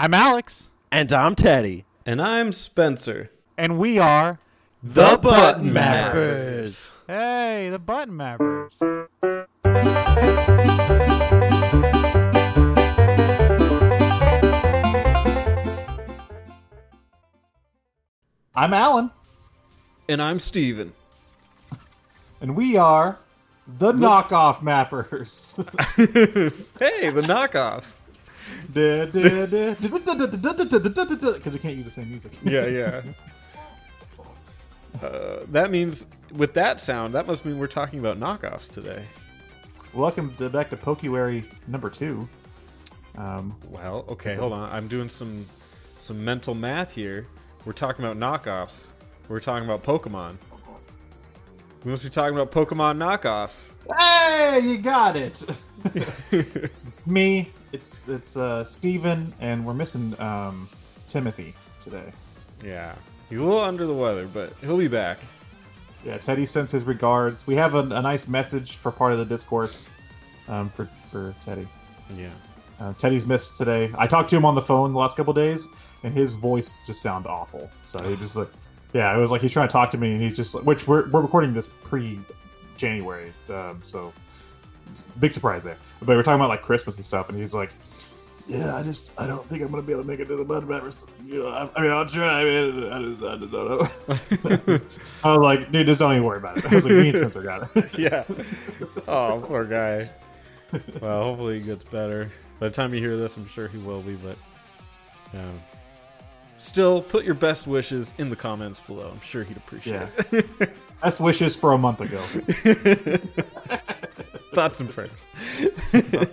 I'm Alex, And I'm Teddy. And I'm Spencer. and we are The Button Mappers. Hey, the Button Mappers. I'm Alan, And I'm Steven. and we are the knockoff mappers. Hey, the knockoffs. Because we can't use the same music. yeah, yeah. Uh, that means, with that sound, that must mean we're talking about knockoffs today. Welcome to, back to Pokéwary number two. Um, Well, okay, hold on. I'm doing some some mental math here. We're talking about knockoffs. We're talking about Pokemon. We must be talking about Pokemon knockoffs. hey, you got it. Me, it's it's uh, Steven, and we're missing um, Timothy today. Yeah. He's a little under the weather, but he'll be back. Yeah, Teddy sends his regards. We have a, a nice message for part of the discourse um, for for Teddy. Yeah. Uh, Teddy's missed today. I talked to him on the phone the last couple days, and his voice just sounded awful. So he just like, yeah, it was like he's trying to talk to me, and he's just like, which we're, we're recording this pre January, um, so big surprise there. But we're talking about like Christmas and stuff, and he's like, yeah, I just I don't think I'm gonna be able to make it to the Bud Mappers. You know, I, I mean, I'll try. I mean, I just, I just don't know. I was like, dude, just don't even worry about it. I was like, me and Spencer got it. yeah. Oh, poor guy. Well, hopefully he gets better. By the time you hear this, I'm sure he will be, but yeah. Still, put your best wishes in the comments below. I'm sure he'd appreciate Yeah. Best wishes for a month ago. It. Thoughts and prayers.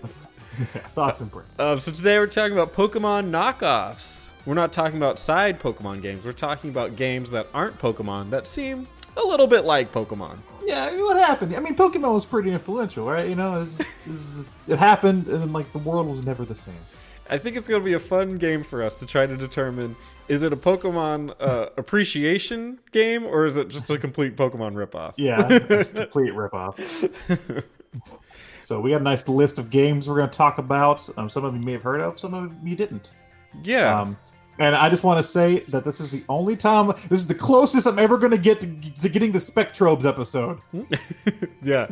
Thoughts and prayers. Um, so today we're talking about Pokemon knockoffs. We're not talking about side Pokemon games. We're talking about games that aren't Pokemon that seem a little bit like Pokemon. Yeah, I mean, what happened? I mean, Pokemon was pretty influential, right? You know, it's, it's, it happened, and then like the world was never the same. I think it's going to be a fun game for us to try to determine is it a Pokemon uh, appreciation game or is it just a complete Pokemon ripoff? Yeah, complete ripoff. So we got a nice list of games we're going to talk about. Um, some of you may have heard of, some of you didn't. Yeah. Um, and I just want to say that this is the only time, this is the closest I'm ever going to get to, to getting the Spectrobes episode. yeah.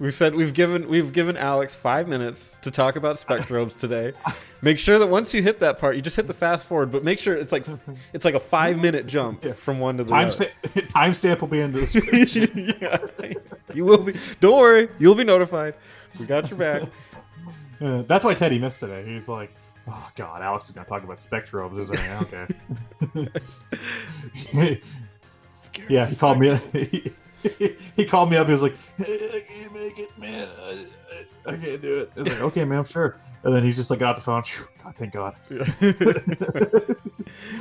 We said we've given we've given Alex five minutes to talk about Spectrobes today. Make sure that once you hit that part, you just hit the fast forward, but make sure it's like it's like a five minute jump from one to the other. Timestamp timestamp will be in the description. yeah. You will be. Don't worry, you'll be notified. We got your back. Uh, That's why Teddy missed today. He's like, oh god, Alex is gonna talk about Spectrobes, isn't he? Okay. yeah, he called me. he called me up. He was like, hey, I can't make it, man. I, I, I can't do it. I was like, okay, man, sure. And then he's just like got the phone. Phew, God, thank God.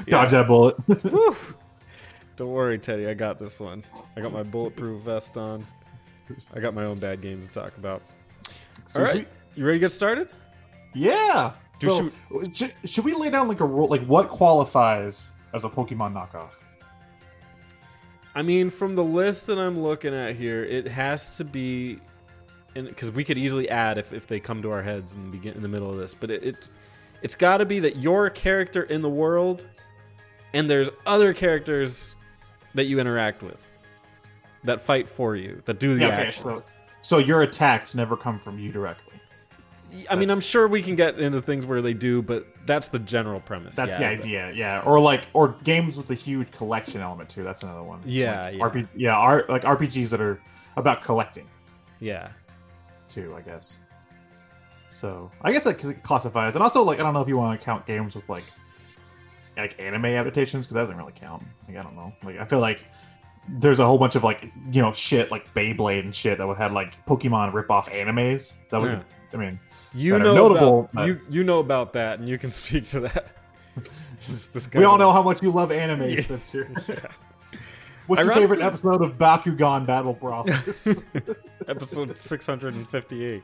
Dodge that bullet. Don't worry, Teddy. I got this one. I got my bulletproof vest on. I got my own bad games to talk about. All right, you ready to get started? Yeah. Do- So, should, should we lay down like a rule? Like, what qualifies as a Pokemon knockoff? I mean, from the list that I'm looking at here, it has to be, because we could easily add if, if they come to our heads in the begin in the middle of this, but it, it's it's got to be that you're a character in the world, and there's other characters that you interact with that fight for you, that do the okay, actions. so so your attacks never come from you directly. I mean, I'm sure we can get into things where they do, but that's the general premise. That's yeah, the is that- idea, yeah. Or like, or games with a huge collection element too. That's another one. Yeah, like yeah. RP, yeah, R, like RPGs that are about collecting Yeah. too. I guess. So I guess that cause it classifies, and also like I don't know if you want to count games with like like anime adaptations because that doesn't really count. Like I don't know. Like I feel like there's a whole bunch of like you know shit like Beyblade and shit that would have like Pokemon rip-off animes. That would, Yeah. I mean, You that are know notable, about but- you you know about that, and you can speak to that. This- this guy we all know how much you love anime, Yeah. Spencer. What's your favorite episode of Bakugan Battle Brawlers? episode 658.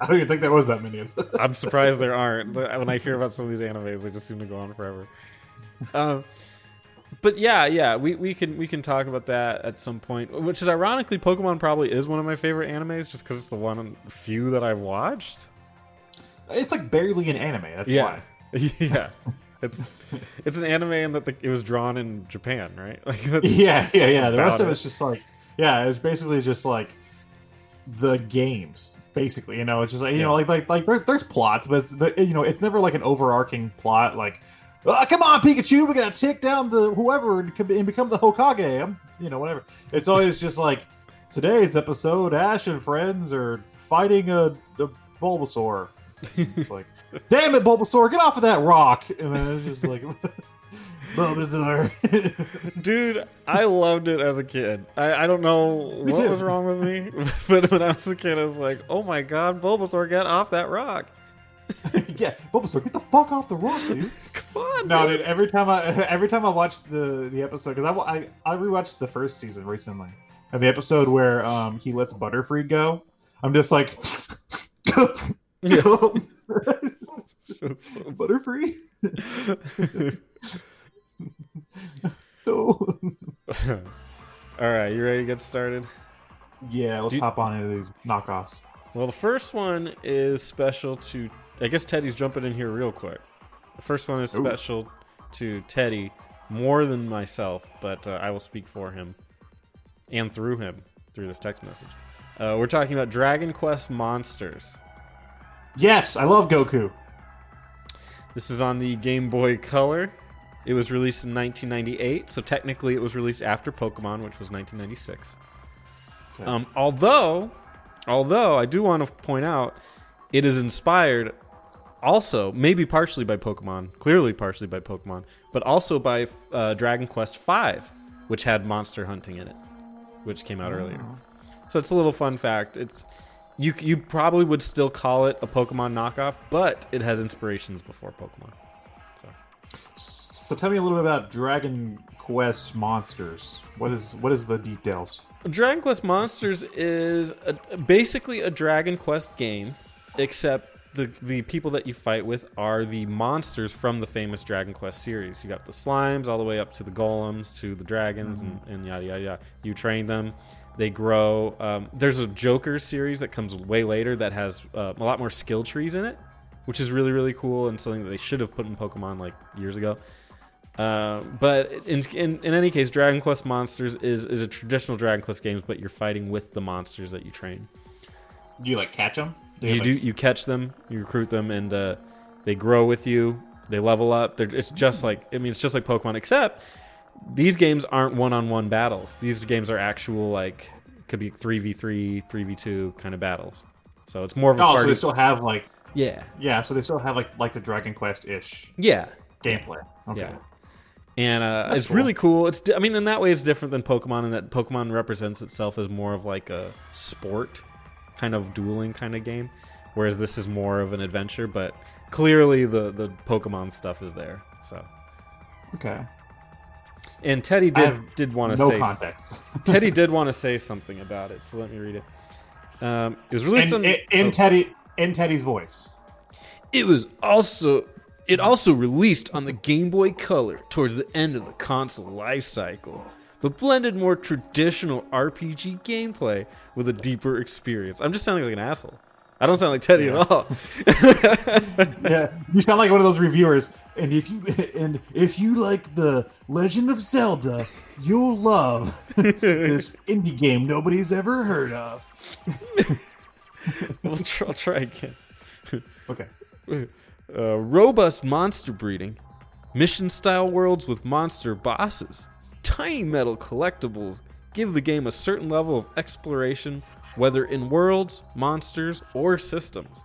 I don't even think there was that many. I'm surprised there aren't. When I hear about some of these animes, they just seem to go on forever. Um, but yeah, yeah, we, we can we can talk about that at some point. Which is ironically, Pokemon probably is one of my favorite animes, just because it's the one few that I've watched. It's like barely an anime. That's yeah, why. yeah, it's it's an anime and that the, it was drawn in Japan, right? Like that's, Yeah, yeah, yeah. The rest of it's just like, yeah, it's basically just like the games, basically. You know, it's just like you Yeah. know, like like like there's plots, but the, you know, it's never like an overarching plot. Like, "Ah, come on, Pikachu, we gotta take down the whoever and, and become the Hokage. I'm, you know, whatever. It's always just like today's episode, Ash and friends are fighting a, a Bulbasaur. It's like, damn it, Bulbasaur, get off of that rock! And then it's just like, Bulbasaur. Dude, I loved it as a kid. I, I don't know Me what too. was wrong with me, but when I was a kid, I was like, "Oh my god, Bulbasaur, get off that rock!" yeah, Bulbasaur, get the fuck off the rock, dude. Come on, no, dude. dude. Every time I every time I watch the the episode because I, I I rewatched the first season recently, and the episode where um he lets Butterfree go, I'm just like, Yeah. Butterfree. no. All right, you ready to get started? Yeah, let's hop on into these knockoffs. Well, the first one is special to. I guess Teddy's jumping in here real quick. The first one is Ooh. special to Teddy more than myself, but uh, I will speak for him and through him through this text message. Uh, we're talking about Dragon Quest Monsters. Yes, I love Goku. This is on the Game Boy Color. It was released in 1998, so technically it was released after Pokemon, which was 1996. Okay. Um, although, although I do want to point out, it is inspired also maybe partially by Pokemon, clearly partially by Pokemon, but also by uh, Dragon Quest V, which had monster hunting in it, which came out earlier. So it's a little fun fact. It's you you probably would still call it a Pokemon knockoff, but it has inspirations before Pokemon. So So tell me a little bit about Dragon Quest Monsters. What is what is the details? Dragon Quest Monsters is a, basically a Dragon Quest game, except the the people that you fight with are the monsters from the famous Dragon Quest series. You got the slimes all the way up to the golems to the dragons mm-hmm. and, and yada yada yada. You train them, they grow. Um, there's a Joker series that comes way later that has uh, a lot more skill trees in it, which is really really cool and something that they should have put in Pokemon like years ago. Uh, but in, in in any case, Dragon Quest Monsters is is a traditional Dragon Quest games, but you're fighting with the monsters that you train. Do you like catch them? You do you catch them, you recruit them, and uh, they grow with you. They level up. They're, it's just like I mean, it's just like Pokemon, except these games aren't one-on-one battles. These games are actual like could be three v three, three v two kind of battles. So it's more of a Oh, so they still have like yeah, yeah, so they still have like like the Dragon Quest ish yeah, gameplay. Okay. Yeah. and uh, it's really cool. It's I mean, in that way, it's different than Pokemon in that Pokemon represents itself as more of like a sport, kind of dueling kind of game, whereas this is more of an adventure. But clearly, the the Pokemon stuff is there. So, Okay. And Teddy did did want to No say context. Teddy did want to say something about it. So let me read it. Um, it was released in, on in, in oh. Teddy in Teddy's voice. It was also it also released on the Game Boy Color towards the end of the console life cycle, but blended more traditional RPG gameplay with a deeper experience. I'm just sounding like an asshole. I don't sound like Teddy at all. yeah, you sound like one of those reviewers. And if you and if you like the Legend of Zelda, you'll love this indie game nobody's ever heard of. we'll try, I'll try again. Okay. Uh, robust monster breeding, mission style worlds with monster bosses, tiny metal collectibles give the game a certain level of exploration, whether in worlds, monsters, or systems.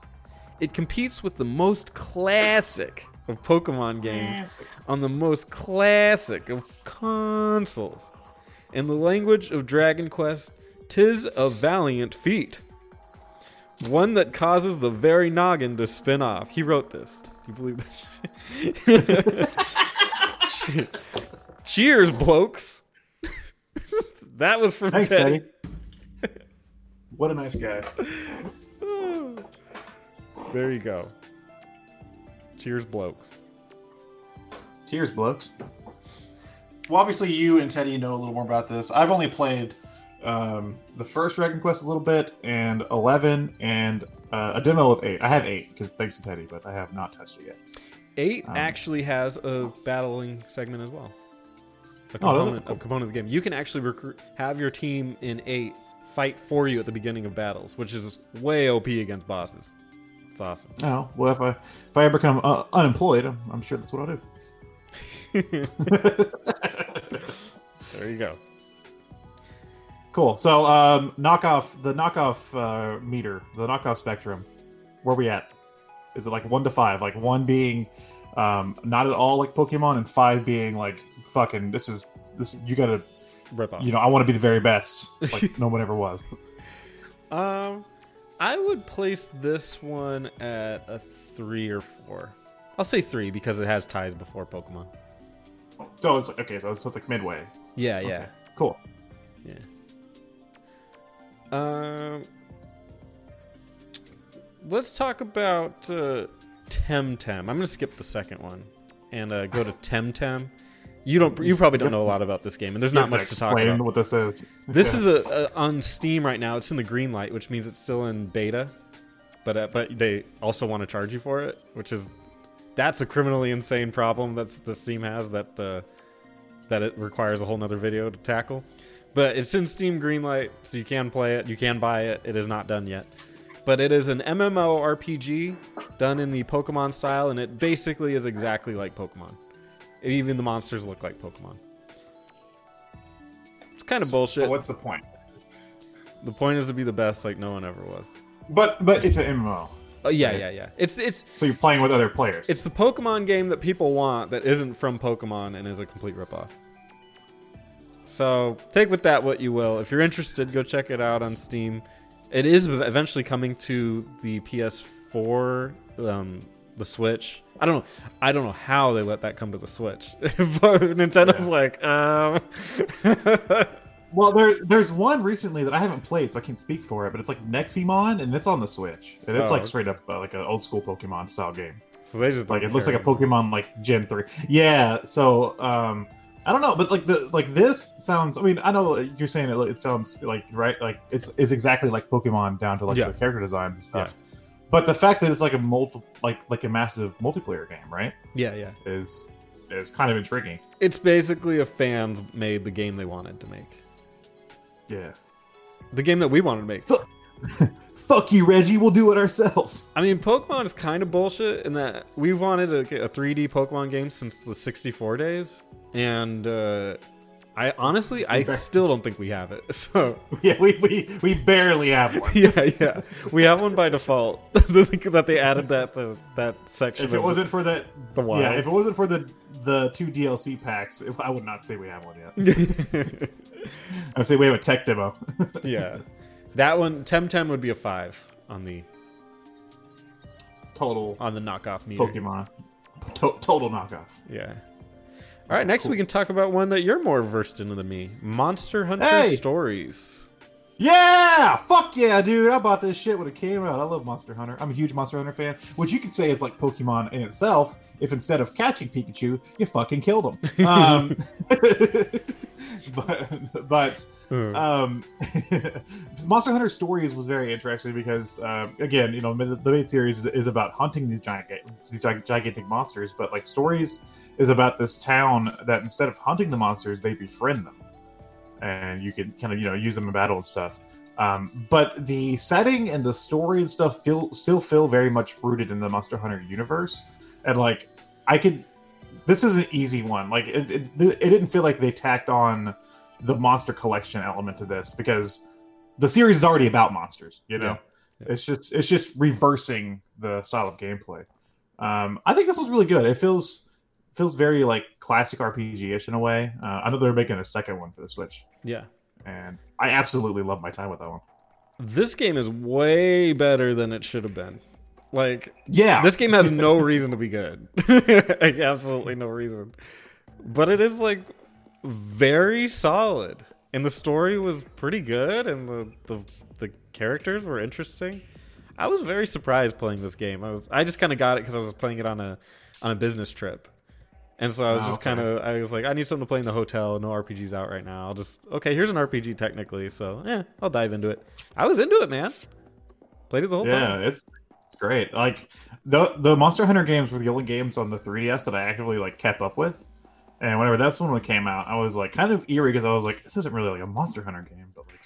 It competes with the most classic of Pokemon games on the most classic of consoles. In the language of Dragon Quest, tis a valiant feat. One that causes the very noggin to spin off. He wrote this. Do you believe that? Cheers, blokes. That was from Thanks, Teddy. Teddy. What a nice guy. There you go. Cheers, blokes. Cheers, blokes. Well, obviously, you and Teddy know a little more about this. I've only played um, the first Dragon Quest a little bit, and eleven, and uh, a demo of eight. I have eight because thanks to Teddy, but I have not touched it yet. Eight Um, actually has a battling segment as well. A Oh, component, a component of the game. You can actually recruit, have your team in eight fight for you at the beginning of battles, which is way OP against bosses. It's awesome. Oh well, if I if I ever become uh, unemployed, I'm, I'm sure that's what I'll do. There you go. Cool. So, um, knockoff the knockoff uh, meter, the knockoff spectrum. Where are we at? Is it like one to five? Like one being um, not at all like Pokemon, and five being like fucking. This is this. You gotta. Rip off. You know, I want to be the very best, like no one ever was. Um, I would place this one at a three or four. I'll say three because it has ties before Pokemon. So it's okay. So it's, so it's like midway. Yeah, yeah, Okay. Cool. yeah. Um, let's talk about uh, Temtem. I'm gonna skip the second one and uh, go to Temtem. You don't. You probably don't know a lot about this game, and there's not much to talk about. What this is. This Yeah. is a, a on Steam right now. It's in the green light, which means it's still in beta. But uh, but they also want to charge you for it, which is that's a criminally insane problem that's the Steam has that the that it requires a whole nother video to tackle. But it's in Steam Greenlight, so you can play it. You can buy it. It is not done yet. But it is an MMORPG done in the Pokemon style, and it basically is exactly like Pokemon. Even the monsters look like Pokemon. It's kind of bullshit. But what's the point? The point is to be the best, like no one ever was. But but it's an MMO, Oh uh, yeah, Right. yeah, yeah. It's it's so you're playing with other players. it's the Pokemon game that people want that isn't from Pokemon and is a complete ripoff. So take with that what you will. If you're interested, go check it out on Steam. It is eventually coming to the PS4, um, the Switch. I don't know. I don't know how they let that come to the Switch. but Nintendo's Yeah. like, um, Well, there, there's one recently that I haven't played, so I can't speak for it. But it's like Nexomon, and it's on the Switch, and it's Oh, like straight up uh, like an old school Pokemon style game. so they just Like it looks like a Pokemon like Gen three. Yeah. So um, I don't know, but like the like this sounds. I mean, I know you're saying it. It sounds like right, like it's it's exactly like Pokemon down to like Yeah. the character design and stuff. But the fact that it's like a multi like like a massive multiplayer game, right, Yeah, yeah. is is kind of intriguing. It's basically a fans made the game they wanted to make. Yeah. The game that we wanted to make. Fuck you, Reggie. We'll do it ourselves. I mean, Pokemon is kind of bullshit in that we've wanted a, a 3D Pokemon game since the 64 days, and uh, I honestly, I still don't think we have it. So Yeah, we, we, we barely have one. yeah, yeah, we have one by default. that they added that to, that section. If it wasn't for that, the wild, yeah, if it wasn't for the the two DLC packs, if, I would not say we have one yet. I'd say we have a tech demo. yeah, that one Temtem would be a five on the total on the knockoff meter. Pokemon, to- total knockoff. Yeah. All right, next cool. we can talk about one that you're more versed in than me. Monster Hunter Hey! Stories. Yeah, fuck yeah, dude! I bought this shit when it came out. I love Monster Hunter. I'm a huge Monster Hunter fan, which you could say is like Pokemon in itself. If instead of catching Pikachu, you fucking killed him. Um, but but Uh, um, Monster Hunter Stories was very interesting because, um, again, you know, the, the main series is, is about hunting these giant, these gigantic monsters, but like Stories is about this town that instead of hunting the monsters, they befriend them, and you can kind of you know use them in battle and stuff. Um, but the setting and the story and stuff feel still feel very much rooted in the Monster Hunter universe, and like I could. This is an easy one. Like it, it, it didn't feel like they tacked on the monster collection element to this because the series is already about monsters. You know, Yeah. Yeah. it's just it's just reversing the style of gameplay. Um, I think this was really good. It feels feels very like classic RPG ish in a way. Uh, I know they're making a second one for the Switch, yeah. and I absolutely love my time with that one. This game is way better than it should have been. Like, Yeah, this game has no reason to be good. like, absolutely no reason. But it is, like, very solid. And the story was pretty good, and the, the, the characters were interesting. I was very surprised playing this game. I was I just kind of got it because I was playing it on a on a business trip, and so I was Oh, just kind of I was like I need something to play in the hotel. No RPGs out right now. I'll just okay. Here's an RPG technically, so yeah, I'll dive into it. I was into it, man. Played it the whole yeah, time. it's It's great. Like the the Monster Hunter games were the only games on the 3DS that I actively like kept up with. And whenever that's one that came out, I was like kind of eerie because I was like, this isn't really like a Monster Hunter game, but like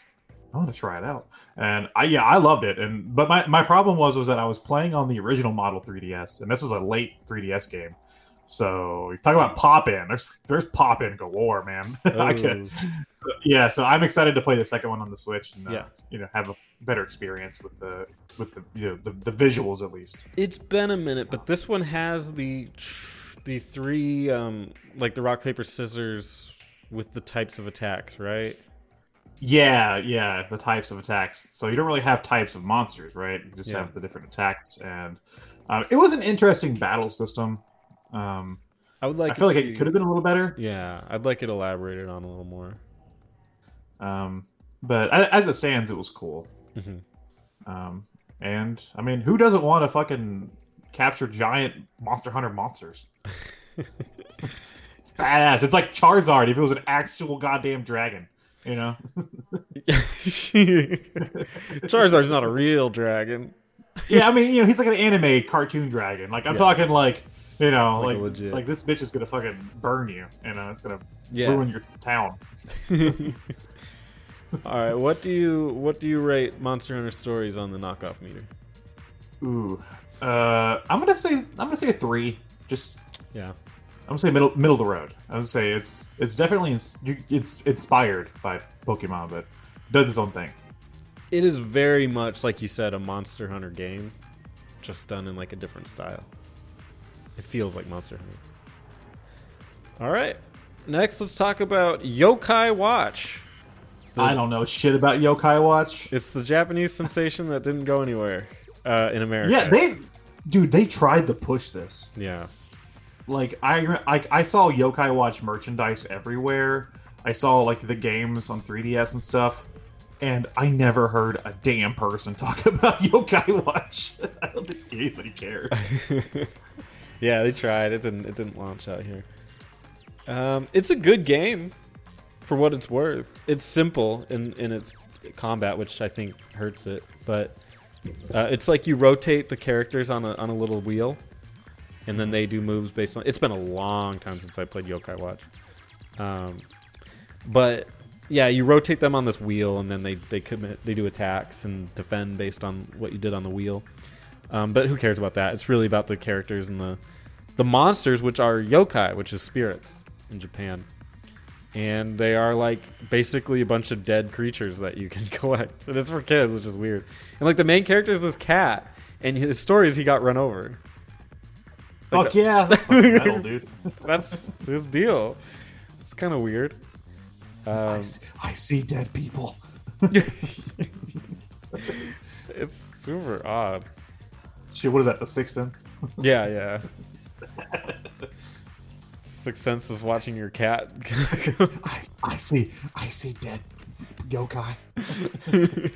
I want to try it out. And I yeah, I loved it. And but my, my problem was was that I was playing on the original model 3DS, and this was a late 3DS game. So you talk about pop in. There's there's pop in galore, man. I could, so, yeah. So I'm excited to play the second one on the Switch and uh, Yeah. you know have a better experience with the with the you know, the, the visuals at least. It's been a minute, but this one has the the three um like the rock paper scissors with the types of attacks, right? Yeah, yeah, the types of attacks. So you don't really have types of monsters, right? You just Yeah. have the different attacks, and um, it was an interesting battle system. Um, I would like. I feel like to it could have been a little better, Yeah, I'd like it elaborated on a little more. um, but as it stands, it was cool. Mhm. Um, and I mean, who doesn't want to fucking capture giant Monster Hunter monsters? It's badass. It's like Charizard if it was an actual goddamn dragon. You know? Charizard's not a real dragon. yeah, I mean, you know, he's like an anime cartoon dragon. Like I'm Yeah. talking like, you know, Like like like this bitch is gonna fucking burn you. You know, it's gonna Yeah. ruin your town. All right, what do you what do you rate Monster Hunter Stories on the knockoff meter? Ooh, uh, I'm gonna say I'm gonna say a three. Just Yeah. I'm gonna say middle middle of the road. I would say it's it's definitely ins- it's inspired by Pokemon, but does its own thing. It is very much like you said a Monster Hunter game, just done in like a different style. It feels like Monster Hunter. All right. Next, let's talk about Yokai Watch. I don't know shit about Yokai Watch. It's the Japanese sensation that didn't go anywhere uh, in America. Yeah, they, dude, they tried to push this. Yeah. like I, I I saw Yokai Watch merchandise everywhere. I saw like the games on 3DS and stuff, and I never heard a damn person talk about Yokai Watch. I don't think anybody cared. yeah, they tried. It didn't. It didn't launch out here. Um, it's a good game, for what it's worth. It's simple in in its combat, which I think hurts it. But uh, it's like you rotate the characters on a on a little wheel, and then they do moves based on. It's been a long time since I played Yokai Watch. Um, but yeah, you rotate them on this wheel, and then they they commit they do attacks and defend based on what you did on the wheel. Um, but who cares about that? It's really about the characters and the the monsters, which are yokai, which is spirits in Japan, and they are like basically a bunch of dead creatures that you can collect. And it's for kids, which is weird. And like the main character is this cat, and his story is he got run over. Fuck yeah, that's metal, dude. That's his deal. It's kind of weird. I Um, see, I see dead people. it's super odd. Shit, what is that? The Sixth Sense? Yeah, yeah. Sixth Sense is watching your cat. I, I see, I see dead yokai.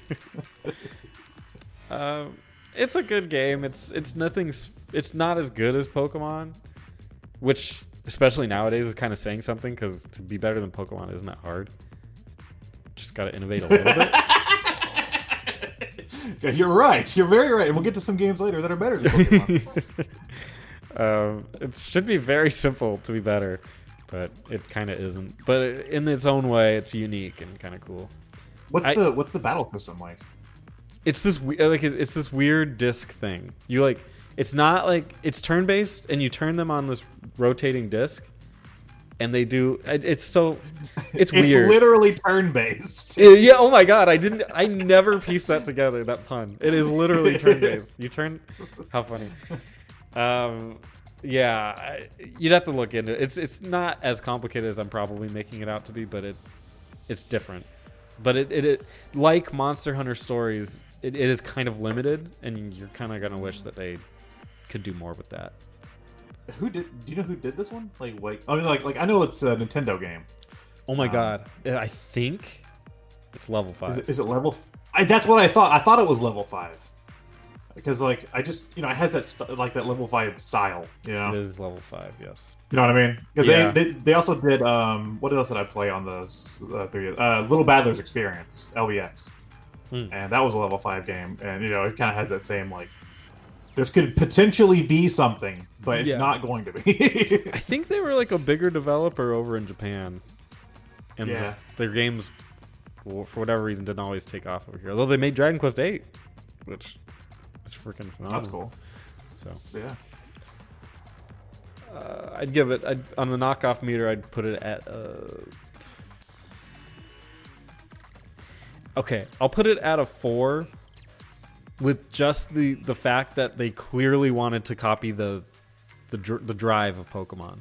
um, it's a good game. It's it's nothing. It's not as good as Pokemon, which especially nowadays is kind of saying something because to be better than Pokemon isn't that hard. Just got to innovate a little bit. You're right. You're very right. And we'll get to some games later that are better than Pokemon. Um, it should be very simple to be better, but it kind of isn't. But in its own way, it's unique and kind of cool. what's I- the what's the battle system like? it's this like it's this weird disc thing. You like it's not like it's turn based, and you turn them on this rotating disc, and they do. It's so it's It's weird. literally turn based. Yeah. Oh my god. I didn't. I never pieced that together. That pun. It is literally turn based. You turn. How funny. Um. Yeah. You'd have to look into it. It's it's not as complicated as I'm probably making it out to be, but it it's different. But it it, it like Monster Hunter stories. It, it is kind of limited, and you're kind of gonna wish that they could do more with that. Who did? Do you know who did this one? Like, like I mean, like, like I know it's a Nintendo game. Oh my Um, god. I think it's level five. Is it, is it level? f- I, that's what I thought. I thought it was level five. Because like I just you know it has that st- like that level five style. You know, It is level five. Yes. you know what I mean? Because Yeah. they, they they also did um what else did I play on the uh, three uh, Little Battler's Experience LBX, Hmm. and that was a level five game, and you know it kind of has that same like this could potentially be something, but it's Yeah. not going to be. I think they were like a bigger developer over in Japan, and Yeah. just their games, for whatever reason, didn't always take off over here. Although they made Dragon Quest VIII, which is freaking phenomenal. That's cool. So Yeah. uh, I'd give it I'd, on the knockoff meter. I'd put it at. Uh, okay, I'll put it at a four, with just the the fact that they clearly wanted to copy the the dr- the drive of Pokemon,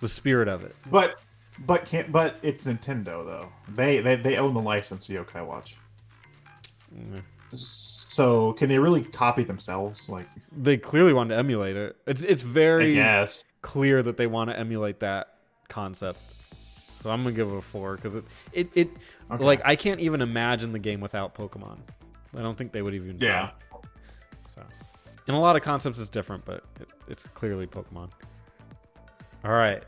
the spirit of it. But but can't but it's Nintendo though. They they, they own the license to Yokai Watch. Mm. So can they really copy themselves? Like They clearly want to emulate it. It's it's very clear that they want to emulate that concept. So I'm gonna give it a four because it it, it Okay. like I can't even imagine the game without Pokemon. I don't think they would even. try. Yeah. So, in a lot of concepts, it's different, but it, it's clearly Pokemon. All right.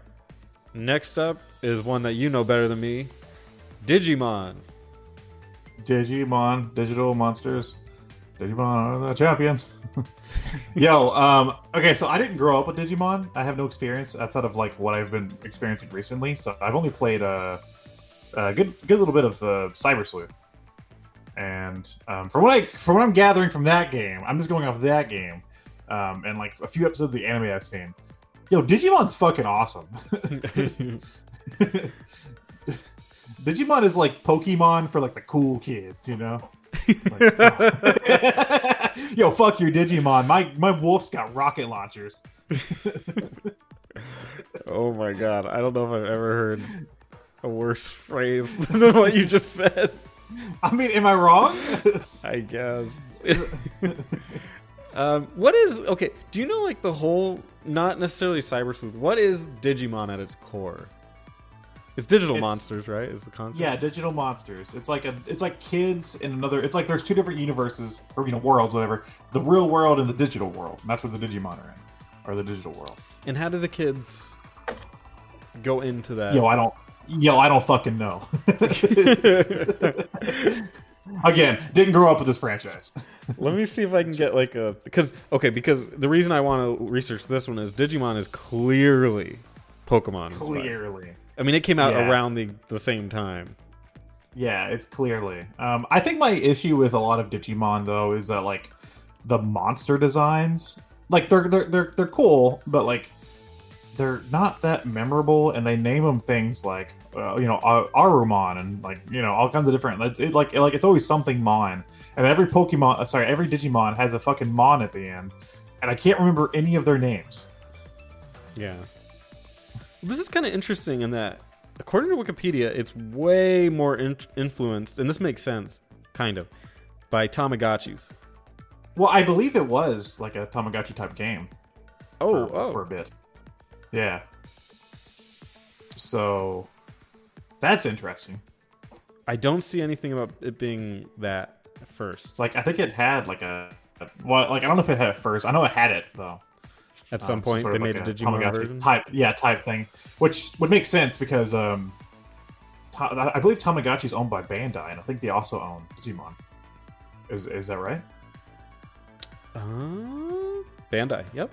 Next up is one that you know better than me, Digimon. Digimon, digital monsters. Digimon are the champions. Yo, um, okay, so I didn't grow up with Digimon. I have no experience outside of like what I've been experiencing recently. So I've only played a, a good, good little bit of uh, Cyber Sleuth. And um, from what I, from what I'm gathering from that game, I'm just going off that game, um, and like a few episodes of the anime I've seen. Yo, Digimon's fucking awesome. Digimon is like Pokemon for like the cool kids, you know. Like, Yo, fuck your Digimon. My my wolf's got rocket launchers. oh my god, I don't know if I've ever heard a worse phrase than what you just said. I mean, am I wrong? I guess. um, what is okay? Do you know like the whole? Not necessarily Cyber Sleuth. What is Digimon at its core? It's digital It's- monsters, right? Is the concept? yeah, digital monsters. It's like a it's like kids in another. It's like there's two different universes or you know worlds, whatever. The real world and the digital world. And that's where the Digimon are in, or the digital world. And how do the kids go into that? Yo, I don't. Yo, I don't fucking know. Again, didn't grow up with this franchise. Let me see if I can get like a because okay because the reason I want to research this one is Digimon is clearly Pokemon. Clearly. I mean, it came out Yeah. around the the same time. Yeah, it's clearly. Um, I think my issue with a lot of Digimon though is that like the monster designs, like they're they're they're they're cool, but like they're not that memorable, and they name them things like uh, you know uh, Agumon and like you know all kinds of different. It's it, like like it's always something Mon, and every Pokemon, uh, sorry, every Digimon has a fucking Mon at the end, and I can't remember any of their names. Yeah. This is kind of interesting in that, according to Wikipedia, it's way more in- influenced, and this makes sense, kind of, by Tamagotchis. Well, I believe it was like a Tamagotchi type game. Oh, for, oh. for a bit. Yeah. So that's interesting. I don't see anything about it being that first. Like I think it had like a well, like I don't know if it had it first. I know it had it though. At some Um, point, sort they of made like a Digimon Tamagotchi version. type, yeah, type thing, which would make sense because um, Ta- I believe Tamagotchi is owned by Bandai, and I think they also own Digimon. Is is that right? Uh, Bandai. Yep.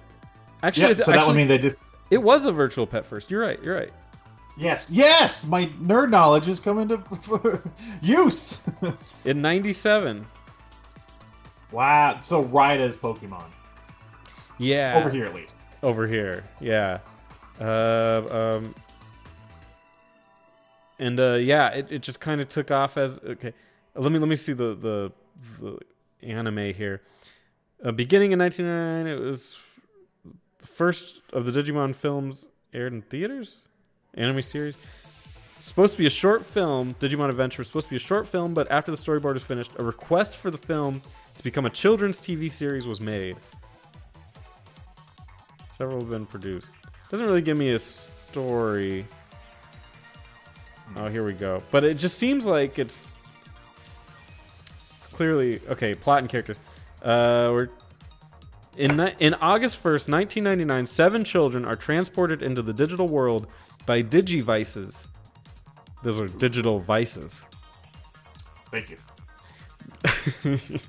Actually, Yeah. th- So that would mean they just it was a virtual pet first. You're right. You're right. yes, yes. My nerd knowledge is coming to use. In '97. wow. So right as Pokemon Yeah. over here at least. over here yeah. Uh, um and uh yeah it, it just kind of took off as okay let me let me see the the, the anime here. Uh, beginning in 1999 it was the first of the digimon films aired in theaters? Anime series? Supposed to be a short film digimon adventure was supposed to be a short film but after the storyboard was finished a request for the film to become a children's tv series was made Several have been produced. Doesn't really give me a story. Oh, here we go. But it just seems like it's it's clearly okay. Plot and characters. Uh, we're in in August first, nineteen ninety nine. Seven children are transported into the digital world by digivices. Those are digital vices. Thank you.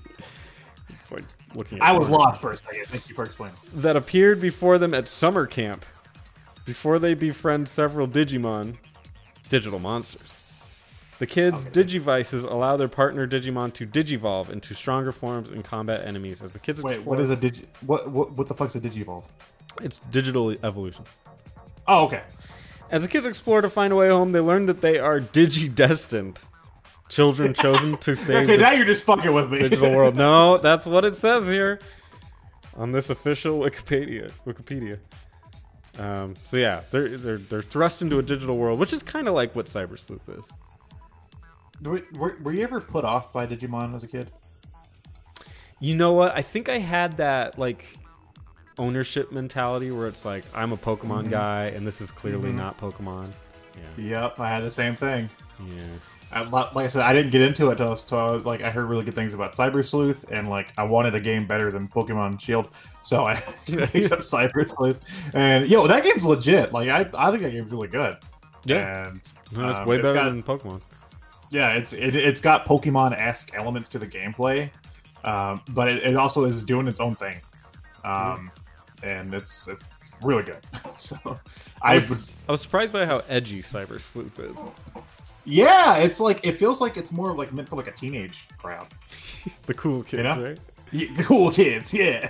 It's like looking. At I was lost for a second. Thank you for explaining. that appeared before them at summer camp before they befriend several Digimon, digital monsters. The kids' Digivices allow their partner Digimon to digivolve into stronger forms and combat enemies as the kids Wait, explore. what is a digi? What what what the fuck's a digivolve? It's digital evolution. Oh, okay. As the kids explore to find a way home, they learn that they are digi-destined. Children chosen to save Okay, the now you're just fucking with me. digital world. No, that's what it says here on this official Wikipedia. Wikipedia. Um, so yeah, they're they're they're thrust into a digital world, which is kind of like what Cyber Sleuth is. were, were, were you ever put off by Digimon as a kid? You know what? I think I had that like ownership mentality where it's like I'm a Pokemon guy, and this is clearly not Pokemon. Yeah, Yep, I had the same thing. yeah. I, like I said, I didn't get into it till so I was like, I heard really good things about Cyber Sleuth, and like I wanted a game better than Pokemon Shield, so I picked up Cyber Sleuth. And yo, that game's legit. Like I, I think that game's really good. Yeah. and No, it's um, way better got- than Pokemon. yeah, it's it, it's got Pokemon esque elements to the gameplay, um, but it, it also is doing its own thing, um, and it's it's really good. so I I was, would, I was surprised by how edgy Cyber Sleuth is. Yeah, it's like it feels like it's more like meant for like a teenage crowd. The cool kids, know? right? Yeah, the cool kids, yeah.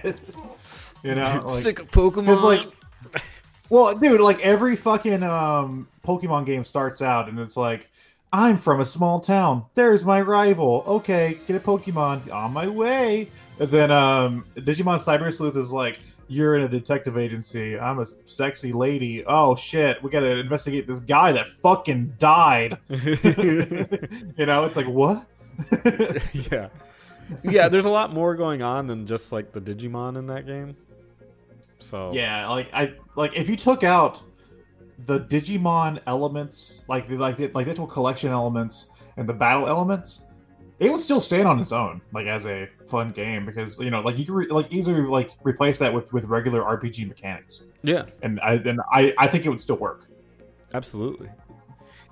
you know, like, Sick of Pokemon. it's like, well, dude, like every fucking um, Pokemon game starts out, and it's like, I'm from a small town. There's my rival. Okay, get a Pokemon on my way. And then um, Digimon Cyber Sleuth is like, you're in a detective agency. I'm a sexy lady. Oh shit, we gotta investigate this guy that fucking died. you know, it's like what? yeah, yeah. There's a lot more going on than just like the Digimon in that game. So Yeah, like I like if you took out the Digimon elements, like the like the, like the actual collection elements and the battle elements, it would still stand on its own, like as a fun game because you know, like you could re- like easily like replace that with with regular RPG mechanics, yeah, and I and I I think it would still work. absolutely.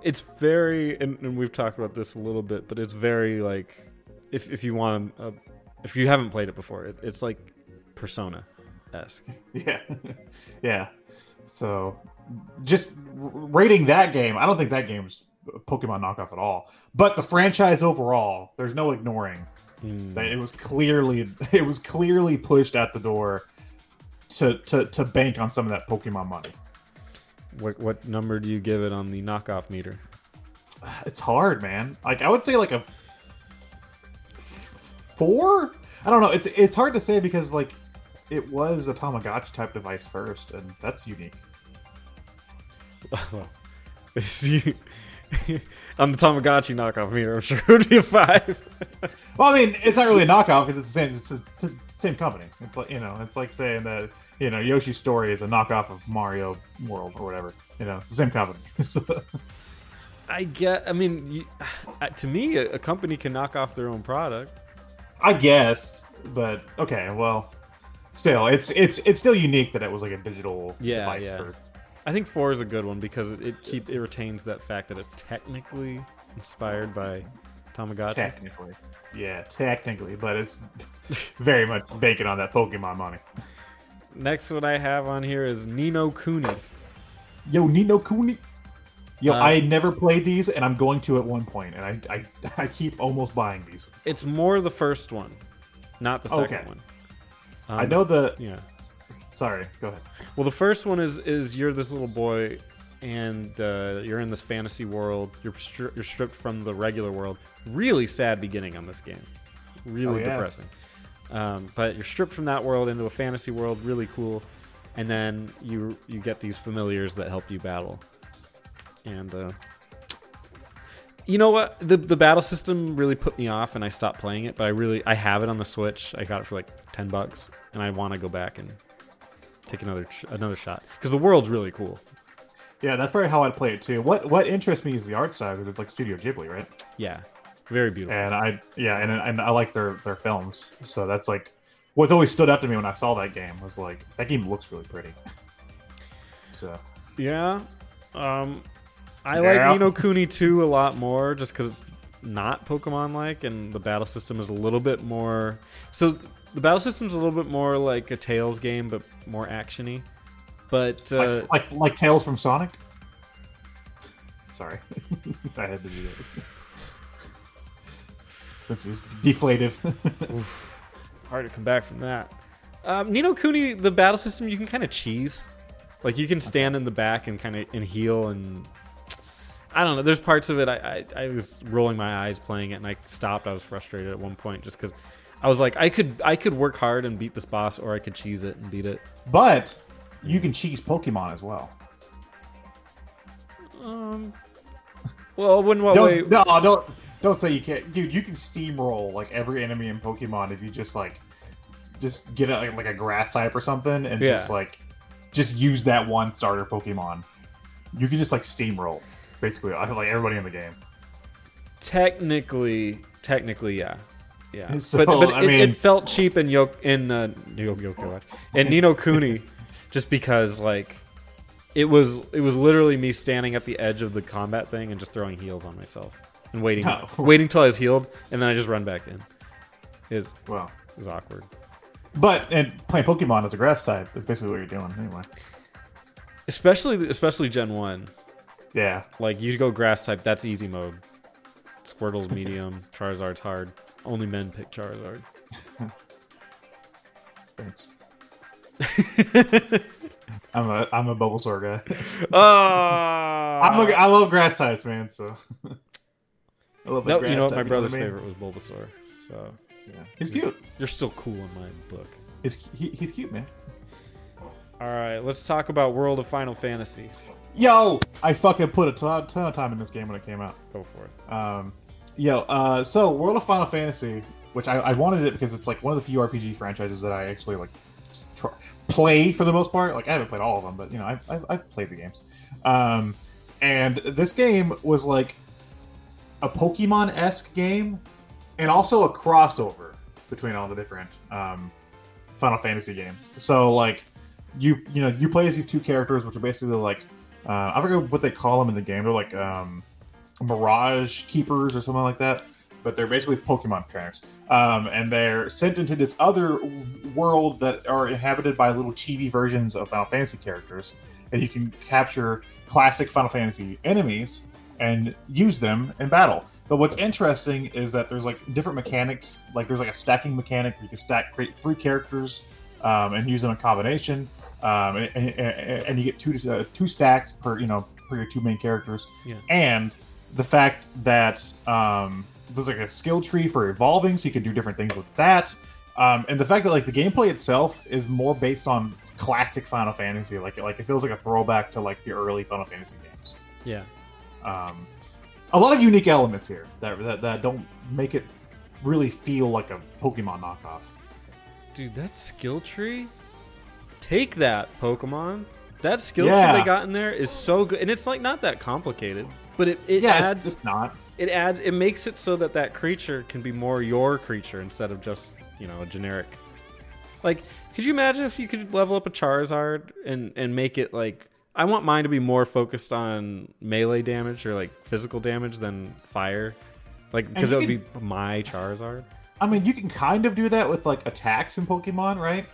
It's very, and, and we've talked about this a little bit, but it's very like, if if you want, to, uh, if you haven't played it before, it, it's like Persona esque. Yeah, yeah. So just rating that game, I don't think that game's a Pokemon knockoff at all. But the franchise overall, there's no ignoring hmm. that it was clearly it was clearly pushed at the door to to to bank on some of that Pokemon money. What what number do you give it on the knockoff meter? It's hard, man. Like I would say like a four. I don't know. It's it's hard to say because like it was a Tamagotchi type device first, and that's unique. Well, you- on the Tamagotchi knockoff meter, I'm sure it would be a five. Well, I mean, it's not really a knockoff because it's the same. It's, the same company. It's like you know, it's like saying that you know Yoshi's Story is a knockoff of Mario World or whatever. You know, it's the same company. I get. I mean, you, uh, to me, a, a company can knock off their own product. I guess, but okay. Well, still, it's it's it's still unique that it was like a digital Yeah, device yeah. for. I think four is a good one because it, it keep it retains that fact that it's technically inspired by Tamagotchi. Technically, yeah, technically, but it's very much banking on that Pokemon money. Next one I have on here is Ni no Kuni. Yo, Ni no Kuni. Yo, Uh, I never played these, and I'm going to at one point, and I I, I keep almost buying these. It's more the first one, not the second Okay. one. I Um, know the. Yeah. Sorry, go ahead. Well, the first one is is you're this little boy, and uh, you're in this fantasy world. You're stri- you're stripped from the regular world. Really sad beginning on this game. Really Oh, yeah. depressing. Um, but you're stripped from that world into a fantasy world. Really cool. And then you you get these familiars that help you battle. And uh, you know what? The the battle system really put me off, and I stopped playing it. But I really I have it on the Switch. I got it for like ten bucks, and I want to go back and take another ch- another shot because the world's really cool. Yeah, that's probably how I'd play it too. What what interests me is the art style because it's like Studio Ghibli, right? Yeah, very beautiful. And I yeah, and and I like their their films. So that's like what's always stood up to me when I saw that game was like that game looks really pretty. So Yeah, um, I Yeah. like Ni no Kuni 2 a lot more just because it's not Pokemon like, and the battle system is a little bit more. So the battle system's a little bit more like a Tales game, but more actiony. But uh, like, like like Tails from Sonic. Sorry, I had to do that. Deflated. hard to come back from that. Um, Ni no Kuni, the battle system, you can kind of cheese. Like you can stand in the back and kind of and heal and I don't know. There's parts of it I, I I was rolling my eyes playing it and I stopped. I was frustrated at one point just because I was like I could I could work hard and beat this boss or I could cheese it and beat it. but you can cheese Pokemon as well. Um, well, when what Don't, way? no, don't don't say you can't, dude. You can steamroll like every enemy in Pokemon if you just like just get a, like a grass type or something and just like just use that one starter Pokemon. You can just like steamroll basically I feel like everybody in the game. Technically, technically, yeah, yeah. So, but but I it, mean- it felt cheap in Yo in uh, Yo Yokai Watch and Ni no Kuni, just because like it was it was literally me standing at the edge of the combat thing and just throwing heals on myself and waiting No. waiting till I was healed and then I just run back in. It was, Well, it was awkward. but and playing Pokemon as a grass type is basically what you're doing anyway. Especially especially Gen One. Yeah, Like you go grass type, that's easy mode. Squirtle's medium, Charizard's hard. Only men pick Charizard. thanks. I'm a I'm a Bulbasaur guy. Oh, I'm a, I love grass types, man. So I love No, you know what? My you brother's what I mean? favorite was Bulbasaur. So Yeah. He's cute. you're still cool in my book. He's he, he's cute, man. All right, let's talk about World of Final Fantasy. Yo, I fucking put a ton, ton of time in this game when it came out. Go for it. Um, yo, uh, so World of Final Fantasy, which I, I wanted it because it's like one of the few RPG franchises that I actually like play for the most part. Like I haven't played all of them, but you know I've, I've, I've played the games. Um, and this game was like a Pokemon esque game, and also a crossover between all the different um, Final Fantasy games. So like you you know you play as these two characters, which are basically like uh, I forget what they call them in the game. They're like um, Mirage Keepers or something like that. But they're basically Pokemon trainers, um, and they're sent into this other world that are inhabited by little chibi versions of Final Fantasy characters, and you can capture classic Final Fantasy enemies and use them in battle. But what's interesting is that there's like different mechanics. Like there's like a stacking mechanic where you can stack create three characters um, and use them in combination, um, and, and, and you get two uh, two stacks per you know per your two main characters. Yeah. And the fact that um, there's like a skill tree for evolving, so you can do different things with that. Um, and the fact that like the gameplay itself is more based on classic Final Fantasy, like like it feels like a throwback to like the early Final Fantasy games. Yeah. Um, a lot of unique elements here that, that that don't make it really feel like a Pokemon knockoff. Dude, that skill tree. Take that, Pokemon. That skill Yeah. tree they got in there is so good, and it's like not that complicated, but it, it yeah, adds it's, it's not. it adds it makes it so that that creature can be more your creature instead of just you know a generic. Like, could you imagine if you could level up a Charizard and and make it like I want mine to be more focused on melee damage or like physical damage than fire, like because it would could- be my Charizard. I mean, you can kind of do that with like attacks in Pokemon, right?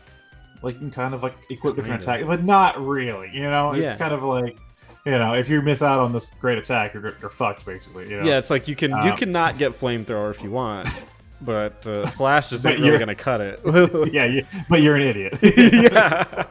Like you can kind of like equip different Kinda. attacks, but not really. You know, Yeah. it's kind of like you know, if you miss out on this great attack, you're, you're fucked basically. You know? Yeah, it's like you can you Um, cannot get flamethrower if you want, but uh, slash just But ain't really you're- gonna cut it. yeah, you, but you're an idiot. yeah.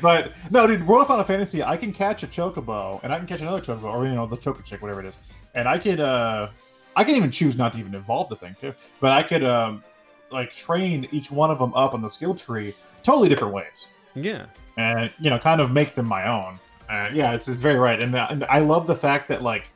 but no, dude, World of Final Fantasy, I can catch a chocobo and I can catch another chocobo, or you know, the chocochick, whatever it is, and I could, uh, I can even choose not to even evolve the thing too. But I could, um, like, train each one of them up on the skill tree totally different ways, Yeah. and you know, kind of make them my own. And yeah, it's, it's very right, and, uh, and I love the fact that like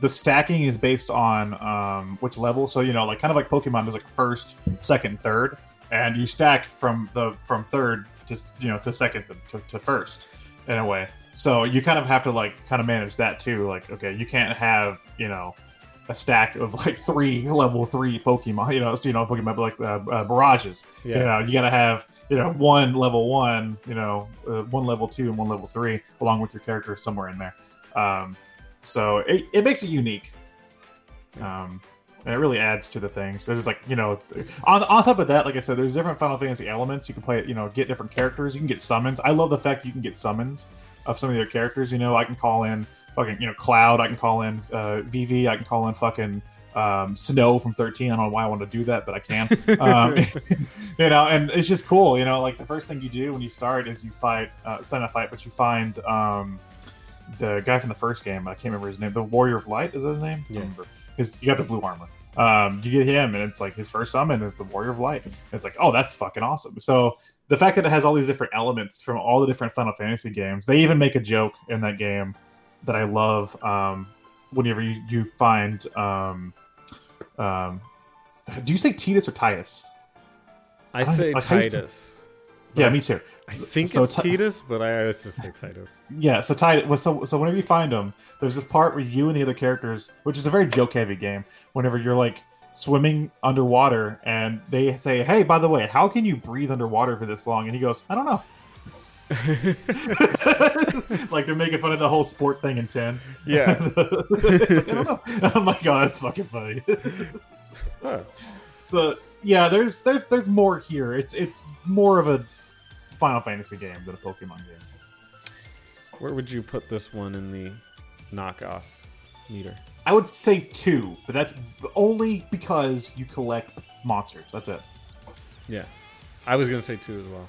the stacking is based on um, which level. So you know, like kind of like Pokemon, there's like first, second, third, and you stack from the from third to you know to second to, to, to first in a way. So you kind of have to like kind of manage that too. Like, okay, you can't have you know a stack of like three level three Pokemon. You know, so, you know Pokemon like uh, uh, barrages. Yeah. You know, you gotta have you know one level one, you know, uh, one level two and one level three, along with your character somewhere in there. Um, so it, it makes it unique. Um, and it really adds to the things. There's like you know, on, on top of that, like I said, there's different Final Fantasy elements. You can play, it, you know, get different characters. You can get summons. I love the fact you can get summons of some of your characters. You know, I can call in fucking you know Cloud. I can call in uh, Vivi. I can call in fucking um, Snow from 13. I don't know why I want to do that, but I can. Um, you know, and it's just cool. You know, like the first thing you do when you start is you fight, uh, sign a fight, but you find um, the guy from the first game. I can't remember his name. The Warrior of Light is that his name? Yeah. Because you got the blue armor. Um, you get him, and it's like his first summon is the Warrior of Light. And it's like, oh, that's fucking awesome. So the fact that it has all these different elements from all the different Final Fantasy games, they even make a joke in that game that I love. Um, whenever you, you find, um, um, do you say Titus or Titus? I I- say like, how you- Titus. Yeah, me too. I think So it's Ti- Titus, but I always just say Titus. Yeah, so Titus. So so whenever you find them, there's this part where you and the other characters, which is a very joke heavy game. Whenever you're like swimming underwater, and they say, "Hey, by the way, how can you breathe underwater for this long?" And he goes, "I don't know." like they're making fun of the whole sport thing in ten. Yeah. It's like, I don't know. I'm like, oh, that's fucking funny. Huh. so yeah, there's there's there's more here. It's it's more of a Final Fantasy game than a Pokemon game. Where would you put this one in the knockoff meter? I would say two, but that's only because you collect monsters. That's it. Yeah. I was going to say two as well.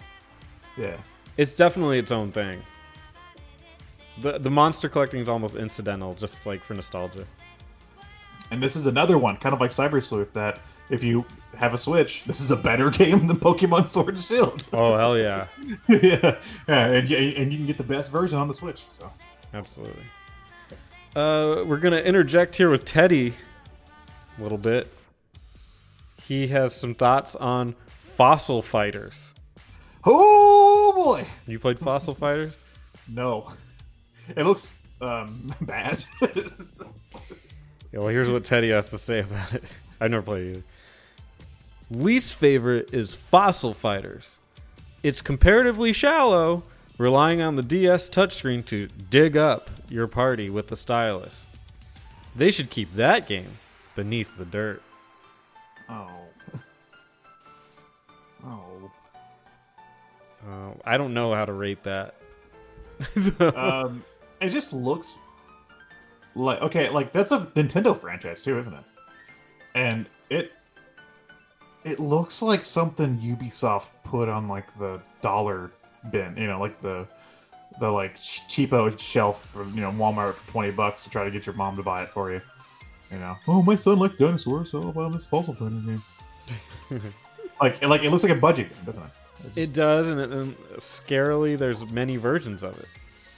Yeah. It's definitely its own thing. The the monster collecting is almost incidental, just like for nostalgia. And this is another one, kind of like Cyber Sleuth, that if you have a Switch, this is a better game than Pokemon Sword Shield. Oh hell yeah, yeah, yeah, and, you- and you can get the best version on the Switch. So absolutely. Uh, we're gonna interject here with Teddy a little bit. He has some thoughts on Fossil Fighters. oh boy, You played Fossil Fighters? no, it looks um, bad. Yeah, well, here's what Teddy has to say about it. I've never played it either. Least favorite is Fossil Fighters. It's comparatively shallow, relying on the DS touchscreen to dig up your party with the stylus. They should keep that game beneath the dirt. oh, oh. Uh, I don't know how to rate that. um, it just looks like okay, like that's a Nintendo franchise too, isn't it? And it it looks like something Ubisoft put on like the dollar bin, you know, like the the like ch- cheapo shelf from you know Walmart for twenty bucks to try to get your mom to buy it for you. You know, oh my son likes dinosaurs, so I'll buy him this fossil fighting game. like, like it looks like a budget game, doesn't it? It's It does, and, it, and scarily, there's many versions of it.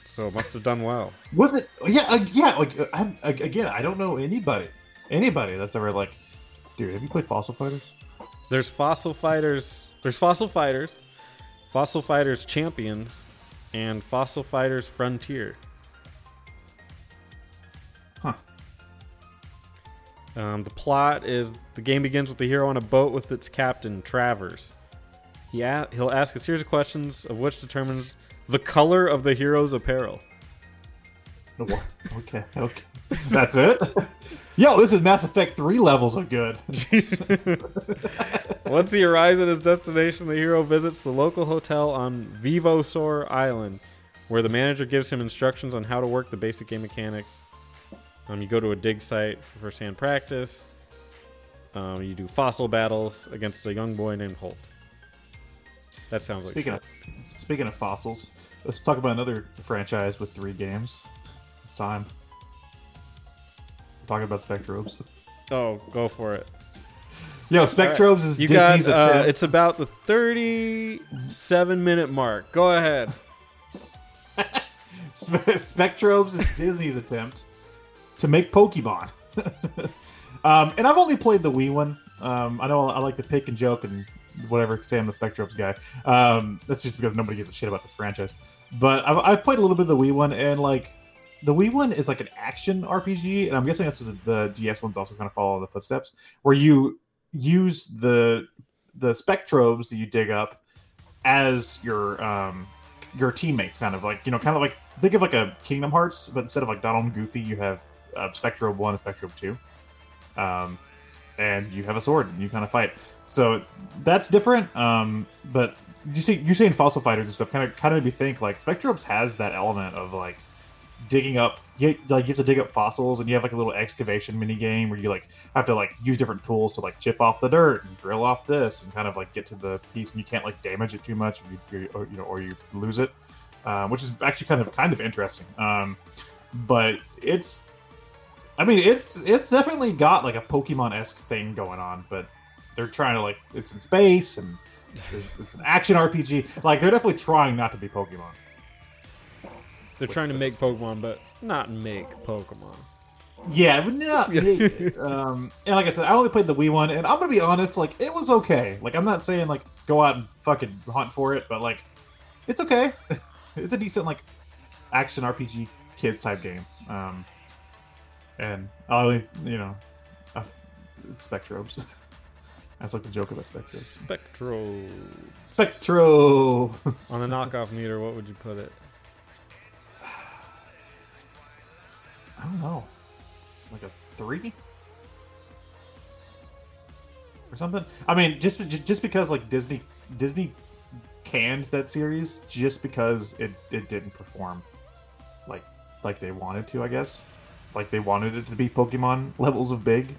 So it must have done well. Was it? Yeah, uh, yeah. Like uh, I, I, again, I don't know anybody, anybody that's ever like, dude, have you played Fossil Fighters? There's Fossil Fighters. There's Fossil Fighters, Fossil Fighters Champions, and Fossil Fighters Frontier. Huh. Um, the plot is the game begins with the hero on a boat with its captain, Travers. He a- he'll ask a series of questions, of which determines the color of the hero's apparel. Okay, okay. That's it. Yo, this is Mass Effect three levels of good. Once he arrives at his destination, the hero visits the local hotel on Vivosaur Island, where the manager gives him instructions on how to work the basic game mechanics. Um, you go to a dig site for first-hand practice. Um, you do fossil battles against a young boy named Holt. That sounds like Speaking of speaking of fossils, let's talk about another franchise with three games. It's time. We're talking about Spectrobes. oh, go for it. Yo, Spectrobes is You Disney's got uh, attempt- it's about the 37 minute mark. Go ahead. Spectrobes is Disney's attempt to make Pokemon. um, and I've only played the Wii one. Um, I know I like to pick and joke and whatever, say I'm the Spectrobes guy. Um, that's just because nobody gives a shit about this franchise. But I've, I've played a little bit of the Wii one, and like the Wii one is like an action RPG, and I'm guessing that's what the, the DS ones also kind of follow the footsteps, where you use the the Spectrobes that you dig up as your um, your teammates, kind of like you know, kind of like think of like a Kingdom Hearts, but instead of like Donald and Goofy, you have uh, Spectrum One and Spectrum Two. Um, and you have a sword and you kind of fight. So that's different. Um, but you see, you're saying fossil fighters and stuff kind of kind of made me think like Spectrobes has that element of like digging up you, like you have to dig up fossils and you have like a little excavation mini game where you like have to like use different tools to like chip off the dirt and drill off this and kind of like get to the piece and you can't like damage it too much or you, or, you know or you lose it um, which is actually kind of kind of interesting um, but it's i mean it's it's definitely got like a pokemon-esque thing going on but they're trying to like it's in space and it's, an action rpg like they're definitely trying not to be pokemon They're trying to make Pokemon, but not make Pokemon. Yeah, but not me. um, and like I said, I only played the Wii one, and I'm gonna be honest, like it was okay. Like I'm not saying like go out and fucking hunt for it, but like it's okay. it's a decent like action RPG kids type game. Um, and I only you know, it's Spectrobes. That's like the joke about Spectrobes. Spectro. Spectro. On the knockoff meter, what would you put it? I don't know, like a three or something. I mean, just just because like Disney Disney canned that series just because it it didn't perform like like they wanted to. I guess like they wanted it to be Pokemon levels of big.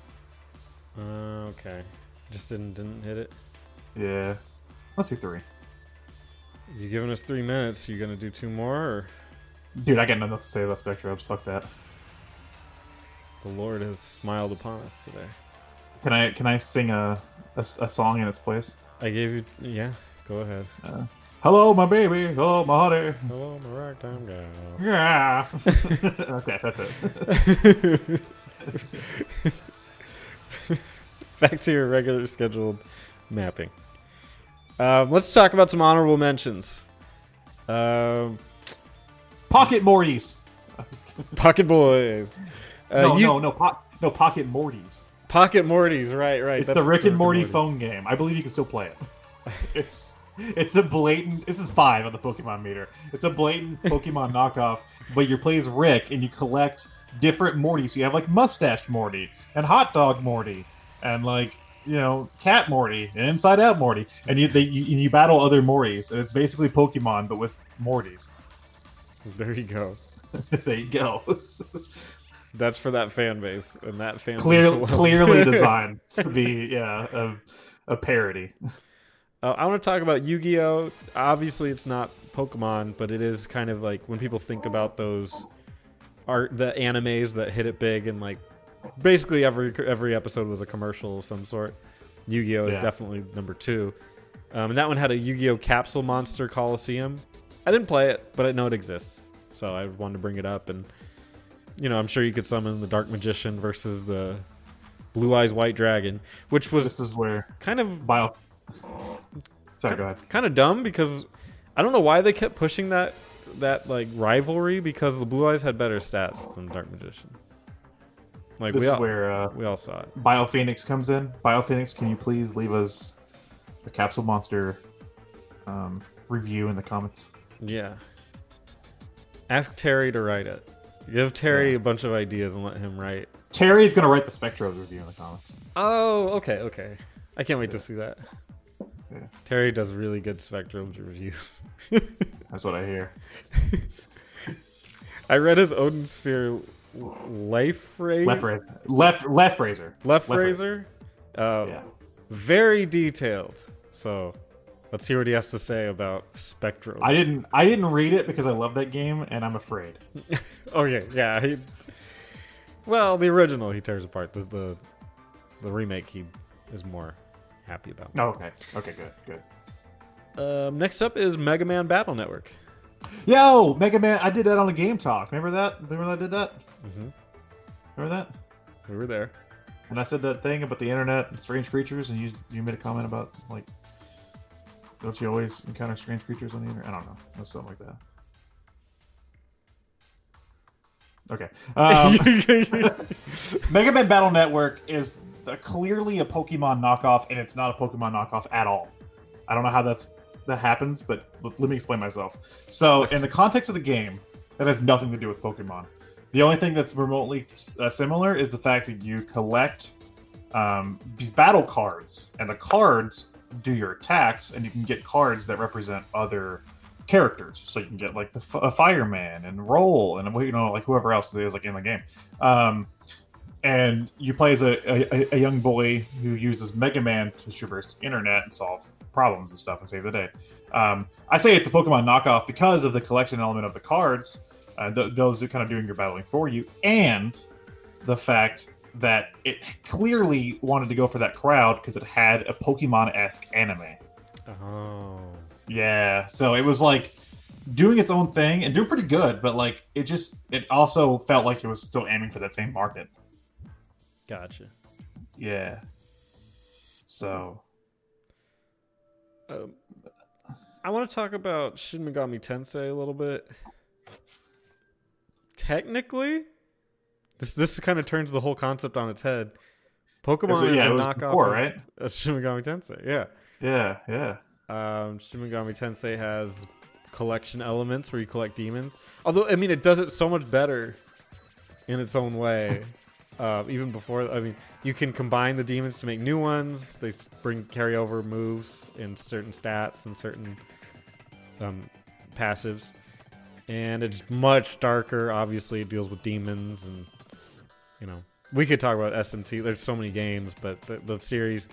Uh, okay. Just didn't didn't hit it. Yeah, let's see three. You giving us three minutes? You gonna do two more? Or Dude, I got nothing else to say about Spectrobes. Fuck that. the Lord has smiled upon us today. Can I can I sing a a, a song in its place? I gave you. Yeah. Go ahead. Uh, Hello, my baby. Hello, my honey. Hello, my ragtime gal. Yeah. okay, that's it. Back to your regular scheduled mapping. Um, let's talk about some honorable mentions. Um, Pocket Mortys. I'm just kidding. Pocket Boys. Uh, no, you- no, no, po- no, Pocket Mortys. Pocket Mortys. Right, right. It's that's the Rick and Morty Morty. phone game. I believe you can still play it. It's it's a blatant. This is five on the Pokemon meter. It's a blatant Pokemon knockoff, but you play as Rick and you collect different Mortys. You have like Mustache Morty and Hot Dog Morty and like you know Cat Morty and Inside Out Morty, and you they you, you battle other Mortys, and it's basically Pokemon but with Mortys. There you go. there you go. That's for that fan base, and that fan base Clear, alone. clearly designed to be yeah a, a parody. Uh, I want to talk about Yu-Gi-Oh. Obviously, it's not Pokemon, but it is kind of like when people think about those art, the animes that hit it big, and like basically every every episode was a commercial of some sort. Yu-Gi-Oh is Yeah. definitely number two, um, and that one had a Yu-Gi-Oh capsule monster Coliseum. I didn't play it, but I know it exists, so I wanted to bring it up. And you know, I'm sure you could summon the Dark Magician versus the Blue Eyes White Dragon, which was This is where kind of bio. Sorry, go ahead. kind of dumb because I don't know why they kept pushing that that like rivalry because the Blue Eyes had better stats than Dark Magician. Like This we is where uh, we all saw it. BioPhoenix comes in. BioPhoenix, can you please leave us a Capsule Monster um, review in the comments? Yeah. Ask Terry to write it. Give Terry Yeah. a bunch of ideas and let him write. Terry is gonna write the Spectro review in the comments. Oh, okay, okay. I can't wait to see that. Yeah. Terry does really good Spectrums reviews. That's what I hear. I read his Odin Sphere life Left, ra- left, left razor. left Left razor. Uh, Yeah. very detailed. So let's hear what he has to say about Spectrum. I didn't. I didn't read it because I love that game and I'm afraid. Okay, yeah. He, well, the original he tears apart. The, the the remake he is more happy about. Oh, okay. Okay. Good. Good. Um, next up is Mega Man Battle Network. Yo, Mega Man! I did that on a game talk. Remember that? Remember that I did that? Hmm Remember that? We were there. And I said that thing about the internet and strange creatures, and you you made a comment about like, don't you always encounter strange creatures on the internet? I don't know, It something like that. Okay. Um, Mega Man Battle Network is the, clearly a Pokemon knockoff, and it's not a Pokemon knockoff at all. I don't know how that's that happens, but l- let me explain myself. So, in the context of the game, that has nothing to do with Pokemon. The only thing that's remotely uh, similar is the fact that you collect um, these battle cards, and the cards do your attacks, and you can get cards that represent other characters. So you can get like the fireman and roll, and you know like whoever else is like in the game. Um, and you play as a, a, a young boy who uses Mega Man to traverse the internet and solve problems and stuff and save the day. Um, I say it's a Pokemon knockoff because of the collection element of the cards. Uh, th- those are kind of doing your battling for you, and the fact that it clearly wanted to go for that crowd because it had a Pokemon esque anime. Oh. Yeah, so it was like doing its own thing and doing pretty good, but like it just it also felt like it was still aiming for that same market. Gotcha. Yeah. So Um, I want to talk about Shin Megami Tensei a little bit. Technically, this this kind of turns the whole concept on its head. Pokemon So, is yeah, a knockoff before, of right? of Shin Megami Tensei. Yeah. yeah, yeah. Um, Shin Megami Tensei has collection elements where you collect demons. Although, I mean, it does it so much better in its own way. uh, even before, I mean, you can combine the demons to make new ones. They bring carryover moves and certain stats and certain um, passives. And it's much darker. Obviously, it deals with demons and, you know, we could talk about SMT. There's so many games, but the, the series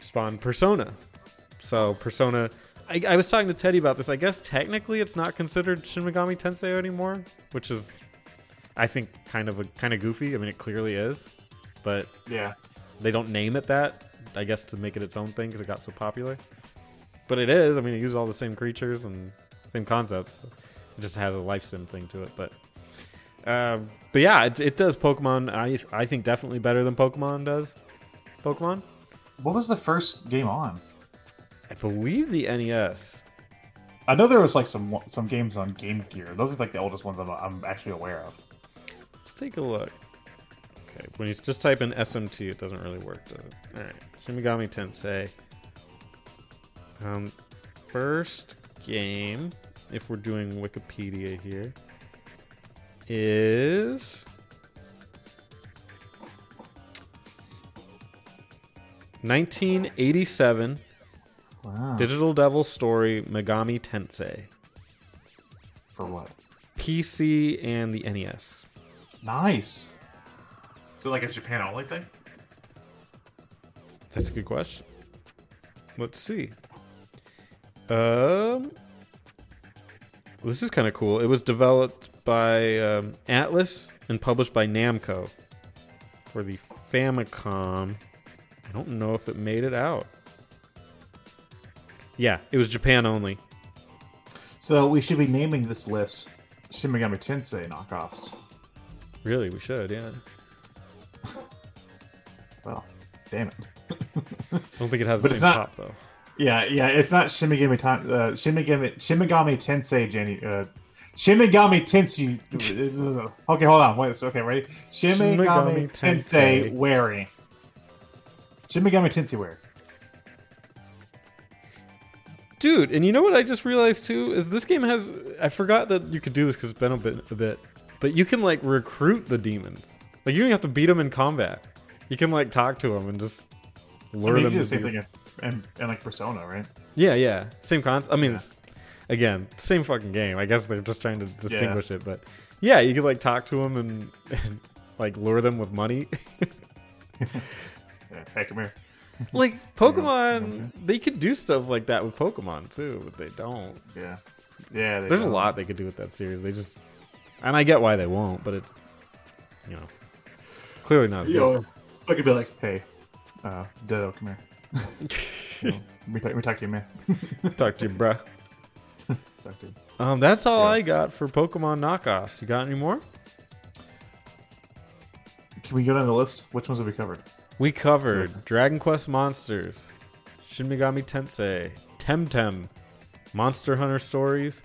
spawned Persona. So Persona, I, I was talking to Teddy about this. I guess technically it's not considered Shin Megami Tensei anymore, which is, I think, kind of a kind of goofy. I mean, it clearly is, but Yeah. they don't name it that. I guess to make it its own thing because it got so popular. But it is. I mean, it uses all the same creatures and same concepts. It just has a life sim thing to it. But, um, but yeah, it, it does Pokemon. I I think definitely better than Pokemon does. Pokemon. What was the first game on? I believe the NES. I know there was like some some games on Game Gear. Those are like the oldest ones I'm, I'm actually aware of. Let's take a look. Okay, when you just type in SMT, it doesn't really work, does it? All right, Shin Megami Tensei. Um, first game, if we're doing Wikipedia here, is nineteen eighty-seven. Wow. Digital Devil Story Megami Tensei, For what? PC and the NES. Nice. So like a Japan only thing? That's a good question. Let's see. Um, this is kind of cool. It was developed by um, Atlus and published by Namco for the Famicom. I don't know if it made it out. Yeah, it was Japan only. So we should be naming this list Shin Megami Tensei knockoffs. Really, we should. Yeah, Well, damn it. I don't think it has the But same not- pop though. Yeah, yeah, it's not Tan- uh, Shin Megami Tensei, Jenny. Uh, Shin Megami Tensei. okay, hold on. Wait, okay, ready? Megami Megami Tensei Tensei. Wary. Shin Megami Tensei Wary. Dude, and you know what I just realized too is this game has. I forgot that you could do this because it's been a bit, a bit, but you can like recruit the demons. Like you don't have to beat them in combat. You can like talk to them and just I lure mean, you them. Do the to same do- thing in, in, in like Persona, right? Yeah, yeah, same concept. I mean, Yeah. again, same fucking game. I guess they're just trying to distinguish it, but yeah, you could like talk to them and, and like lure them with money. Yeah. Hey, come here. like Pokemon, they could do stuff like that with Pokemon too, but they don't. Yeah. Yeah. they There's a don't. lot they could do with that series. They just, and I get why they won't, but it, you know, clearly not. as You good. know, I could be like, hey, uh, Ditto, come here. We, talk, we talk to you, man. Talk to you, bruh. Talk to you. Um, that's all Yeah. I got for Pokemon knockoffs. You got any more? Can we go down the list? Which ones have we covered? We covered So- Dragon Quest Monsters, Shin Megami Tensei, Temtem, Monster Hunter Stories,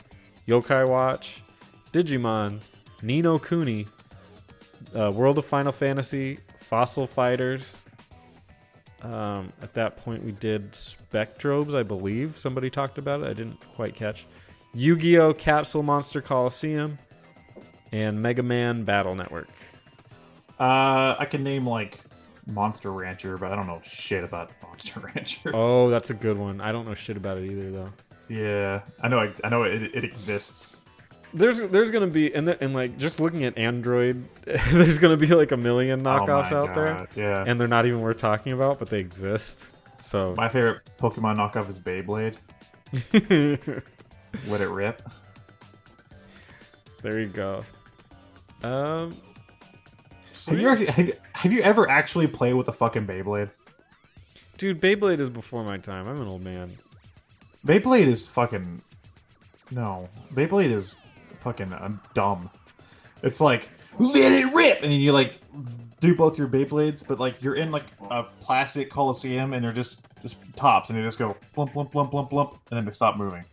Yokai Watch, Digimon, Ni no Kuni, uh, World of Final Fantasy, Fossil Fighters. Um, at that point, we did Spectrobes, I believe. Somebody talked about it. I didn't quite catch. Yu Gi Oh! Capsule Monster Coliseum, and Mega Man Battle Network. Uh, I can name like Monster Rancher, but I don't know shit about Monster Rancher. Oh, that's a good one. I don't know shit about it either though. Yeah, I know. I, I know it, it exists. There's there's gonna be and the, and like just looking at Android, there's gonna be like a million knockoffs oh out there, Yeah. and they're not even worth talking about, but they exist. So my favorite Pokemon knockoff is Beyblade. Let it rip. there you go. Um, Have you, ever, have you ever actually played with a fucking Beyblade? dude, Beyblade is before my time. I'm an old man. Beyblade is fucking no. Beyblade is fucking I'm dumb. It's like let it rip, and then you like do both your Beyblades, but like you're in like a plastic coliseum, and they're just just tops, and they just go blump blump blump blump blump, and then they stop moving.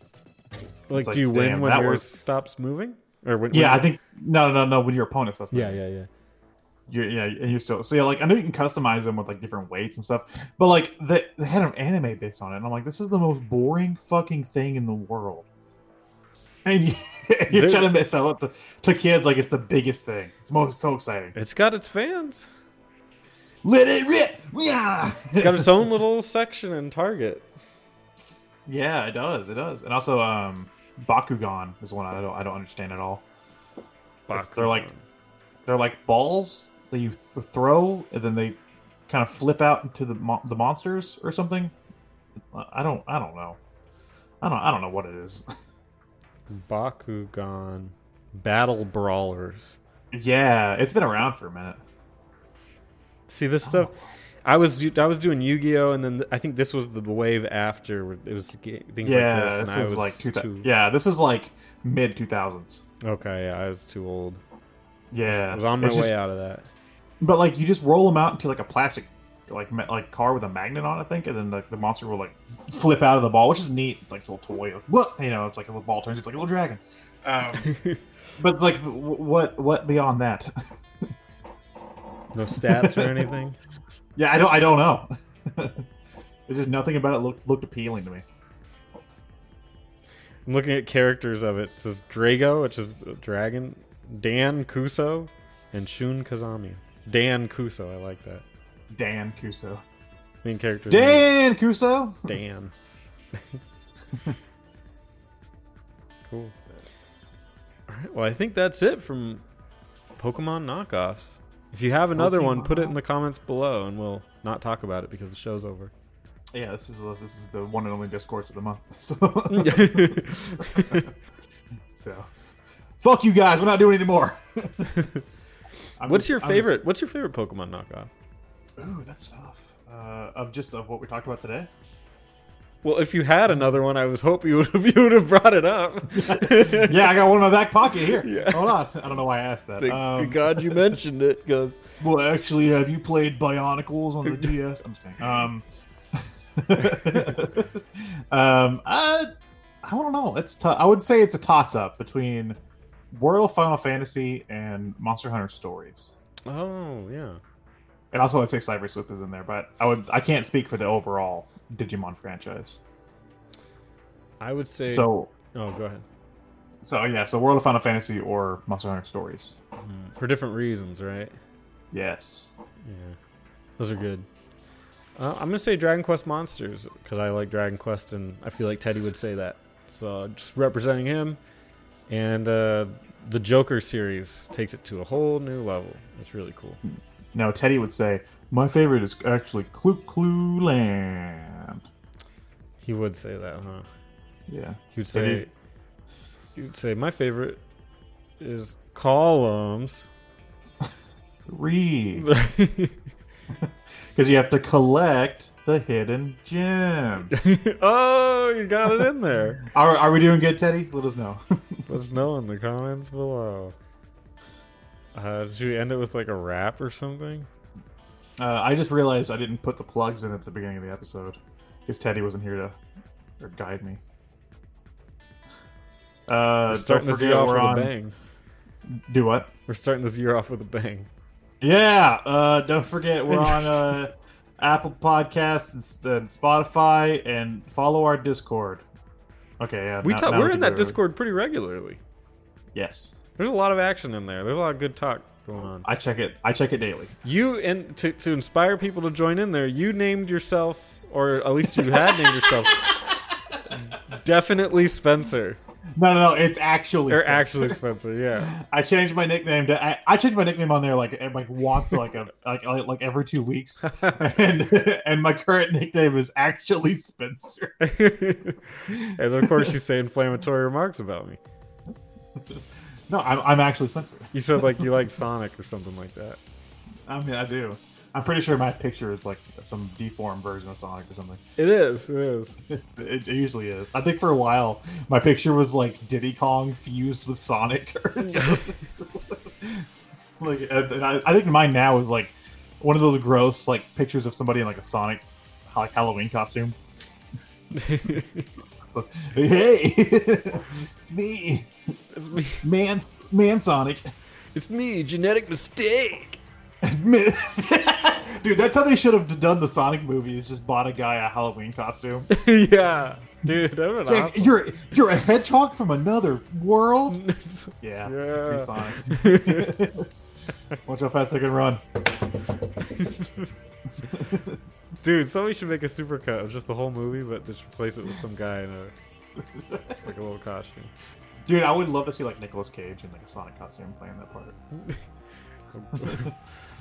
Like, like, do you win when yours was- stops moving? Or when? Yeah, when- I think no no no when your opponent stops Yeah, moving. yeah, yeah. You're, yeah, and you still so yeah, like I know you can customize them with like different weights and stuff, but like they, they had an anime based on it, and I'm like, this is the most boring fucking thing in the world. And you, you're trying to sell it to, to kids like it's the biggest thing. It's most so exciting. It's got its fans. Let it rip! Yeah, It's got its own little section in Target. yeah, it does, it does, and also um, Bakugan is one I don't I don't understand at all. They're like- They're like balls that you th- throw, and then they kind of flip out into the mo- the monsters or something. I don't I don't know. I don't I don't know what it is. Bakugan Battle Brawlers. yeah, it's been around for a minute. See this stuff. I was I was doing Yu-Gi-Oh, and then I think this was the wave after. It was things yeah, like this, and this I was was like two, too. Yeah, this is like mid two thousands. Okay, yeah, I was too old. Yeah, I was on my way just- out of that. But like you just roll them out into like a plastic like ma- like car with a magnet on, it, I think, and then like the monster will like flip out of the ball, which is neat. Like it's a little toy, like, what you know, it's like a little ball turns into like a little dragon. Um, but like, w- what what beyond that? No stats or anything. yeah, I don't I don't know. There's just nothing about it looked looked appealing to me. I'm looking at characters of it. It says Drago, which is a dragon, Dan Kuso, and Shun Kazami. Dan Kuso, I like that. Dan Kuso. Main character. Dan Kuso. is Dan. cool. All right. Well, I think that's it from Pokemon knockoffs. If you have another one, put it in the comments below, and we'll not talk about it because the show's over. Yeah, this is the this is the one and only discourse of the month. So, so fuck you guys. We're not doing it anymore. What's just- your I'm just- favorite? What's your favorite Pokemon knockoff? Ooh, that's tough. Uh, of just of what we talked about today. Well, if you had another one, I was hoping you would have, you would have brought it up. yeah, I got one in my back pocket here. Yeah. Hold on. I don't know why I asked that. Thank Um, God you mentioned it, because well, actually, have you played Bionicles on the DS? I'm just kidding. Um, um, I, I don't know. It's tough. I would say it's a toss-up between World of Final Fantasy and Monster Hunter Stories. oh yeah, And also, I'd say Cyber Sleuth is in there, but I would I can't speak for the overall Digimon franchise. I would say. So, oh, go ahead. so yeah, so World of Final Fantasy or Monster Hunter Stories. Mm, For different reasons, right? Yes. Yeah, those are good. Uh, I'm gonna say Dragon Quest Monsters because I like Dragon Quest, and I feel like Teddy would say that. So just representing him, and uh, the Joker series takes it to a whole new level. It's really cool. Now Teddy would say, "My favorite is actually Clu Clu Land." He would say that, huh? Yeah. He would say. he- He would say my favorite is columns. Three. Because you have to collect the hidden gems. oh, you got it in there. are, are we doing good, Teddy? Let us know. Let us know in the comments below. Uh, should we end it with like a rap or something? uh, I just realized I didn't put the plugs in at the beginning of the episode because Teddy wasn't here to or guide me. Uh, We're starting don't this year off with on. a bang. Do what? We're starting this year off with a bang. Yeah. Uh, don't forget we're on uh, Apple Podcasts and, and Spotify, and follow our Discord. Okay. Yeah. We now- talk, now we're in that. Discord pretty regularly. Yes. There's a lot of action in there. There's a lot of good talk going on. I check it. I check it daily. You and to to inspire people to join in there, you named yourself, or at least you had named yourself, definitely Spencer, No, no, no. It's actually. or Spencer. actually Spencer. Yeah. I changed my nickname to. I, I changed my nickname on there like eh, like once like a like like, like every two weeks, and and my current nickname is actually Spencer. and of course, you say inflammatory remarks about me. No, I'm I'm actually Spencer. You said like you like Sonic or something like that. I mean, I do. I'm pretty sure my picture is like some deformed version of Sonic or something. It is. It is. It, it usually is. I think for a while my picture was like Diddy Kong fused with Sonic or something. like, and I, I think mine now is like one of those gross like pictures of somebody in like a Sonic like Halloween costume. It's like, hey, it's me, It's me. man, man, Sonic. It's me. Genetic mistake. Dude, that's how they should have done the Sonic movie. Is just bought a guy a Halloween costume. yeah, dude. That would Like, awesome. You're you're a hedgehog from another world. Yeah, Yeah. Sonic. Watch how fast I can run. Dude, somebody should make a supercut of just the whole movie, but just replace it with some guy in a like a little costume. Dude, I would love to see like Nicolas Cage in like a Sonic costume playing that part.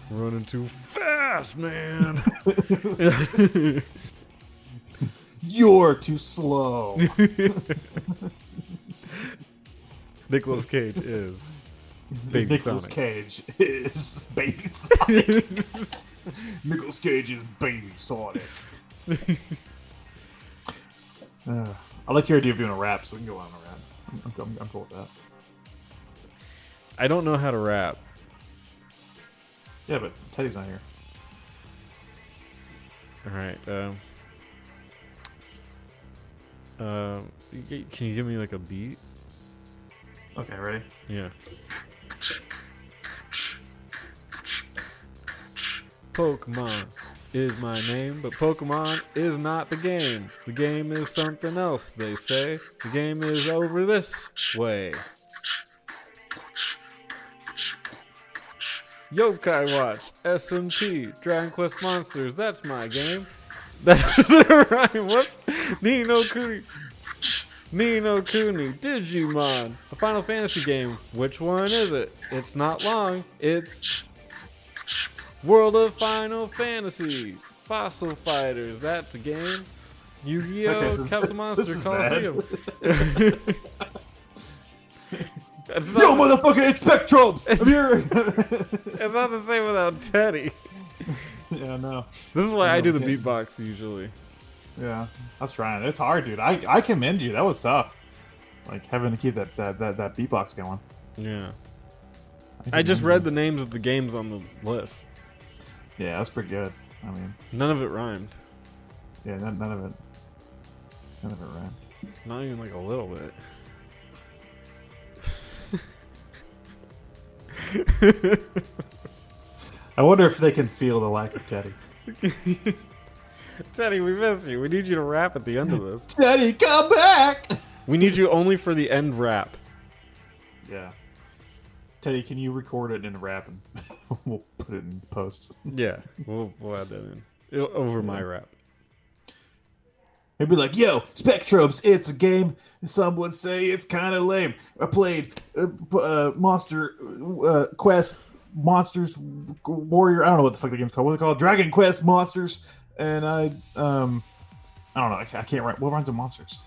Running too fast, man. You're too slow. Nicolas Cage is Baby Nicolas. Cage is Baby Sonic. Nicolas Cage is Baby Sonic. Uh, I like your idea of doing a rap, so we can go on a rap. I'm, I'm, I'm cool with that. I don't know how to rap. Yeah, but Teddy's not here. All right. Um, um, can you give me like a beat? Okay, ready? Yeah. Pokemon is my name, but Pokemon is not the game. The game is something else, they say. The game is over this way. Yokai Watch, SMT, Dragon Quest Monsters, that's my game. That's right. Whoops. Ni no Kuni. Ni no Kuni, Digimon, a Final Fantasy game. Which one is it? It's not long. It's World of Final Fantasy. Fossil Fighters, that's a game. Yu-Gi-Oh! Okay, Capsule Monster. Coliseum. Not, Yo, motherfucker, it's Spectrobes! I'm here! it's not the same without Teddy. yeah, no. This is why I do the beatbox usually. Yeah, I was trying. It's hard, dude. I, I commend you. That was tough. Like having to keep that that, that, that beatbox going. Yeah. I just read the names of the games on the list. Yeah, that's pretty good. I mean, None of it rhymed. yeah, none, none of it. None of it ran. Not even like a little bit. I wonder if they can feel the lack of Teddy. Teddy, we missed you. We need you to rap at the end of this. Teddy, come back! We need you only for the end rap. Yeah. Teddy, can you record it in a rap and we'll put it in post? Yeah, we'll, we'll add that in. It'll- over my rap. It'd be like, "Yo, Spectrobes, it's a game. Some would say it's kind of lame. I played uh, uh, Monster uh, Quest, Monsters Warrior. I don't know what the fuck the game's called. What's it called? Dragon Quest Monsters. And I, um, I don't know. I, I can't write. What rhymes with monsters?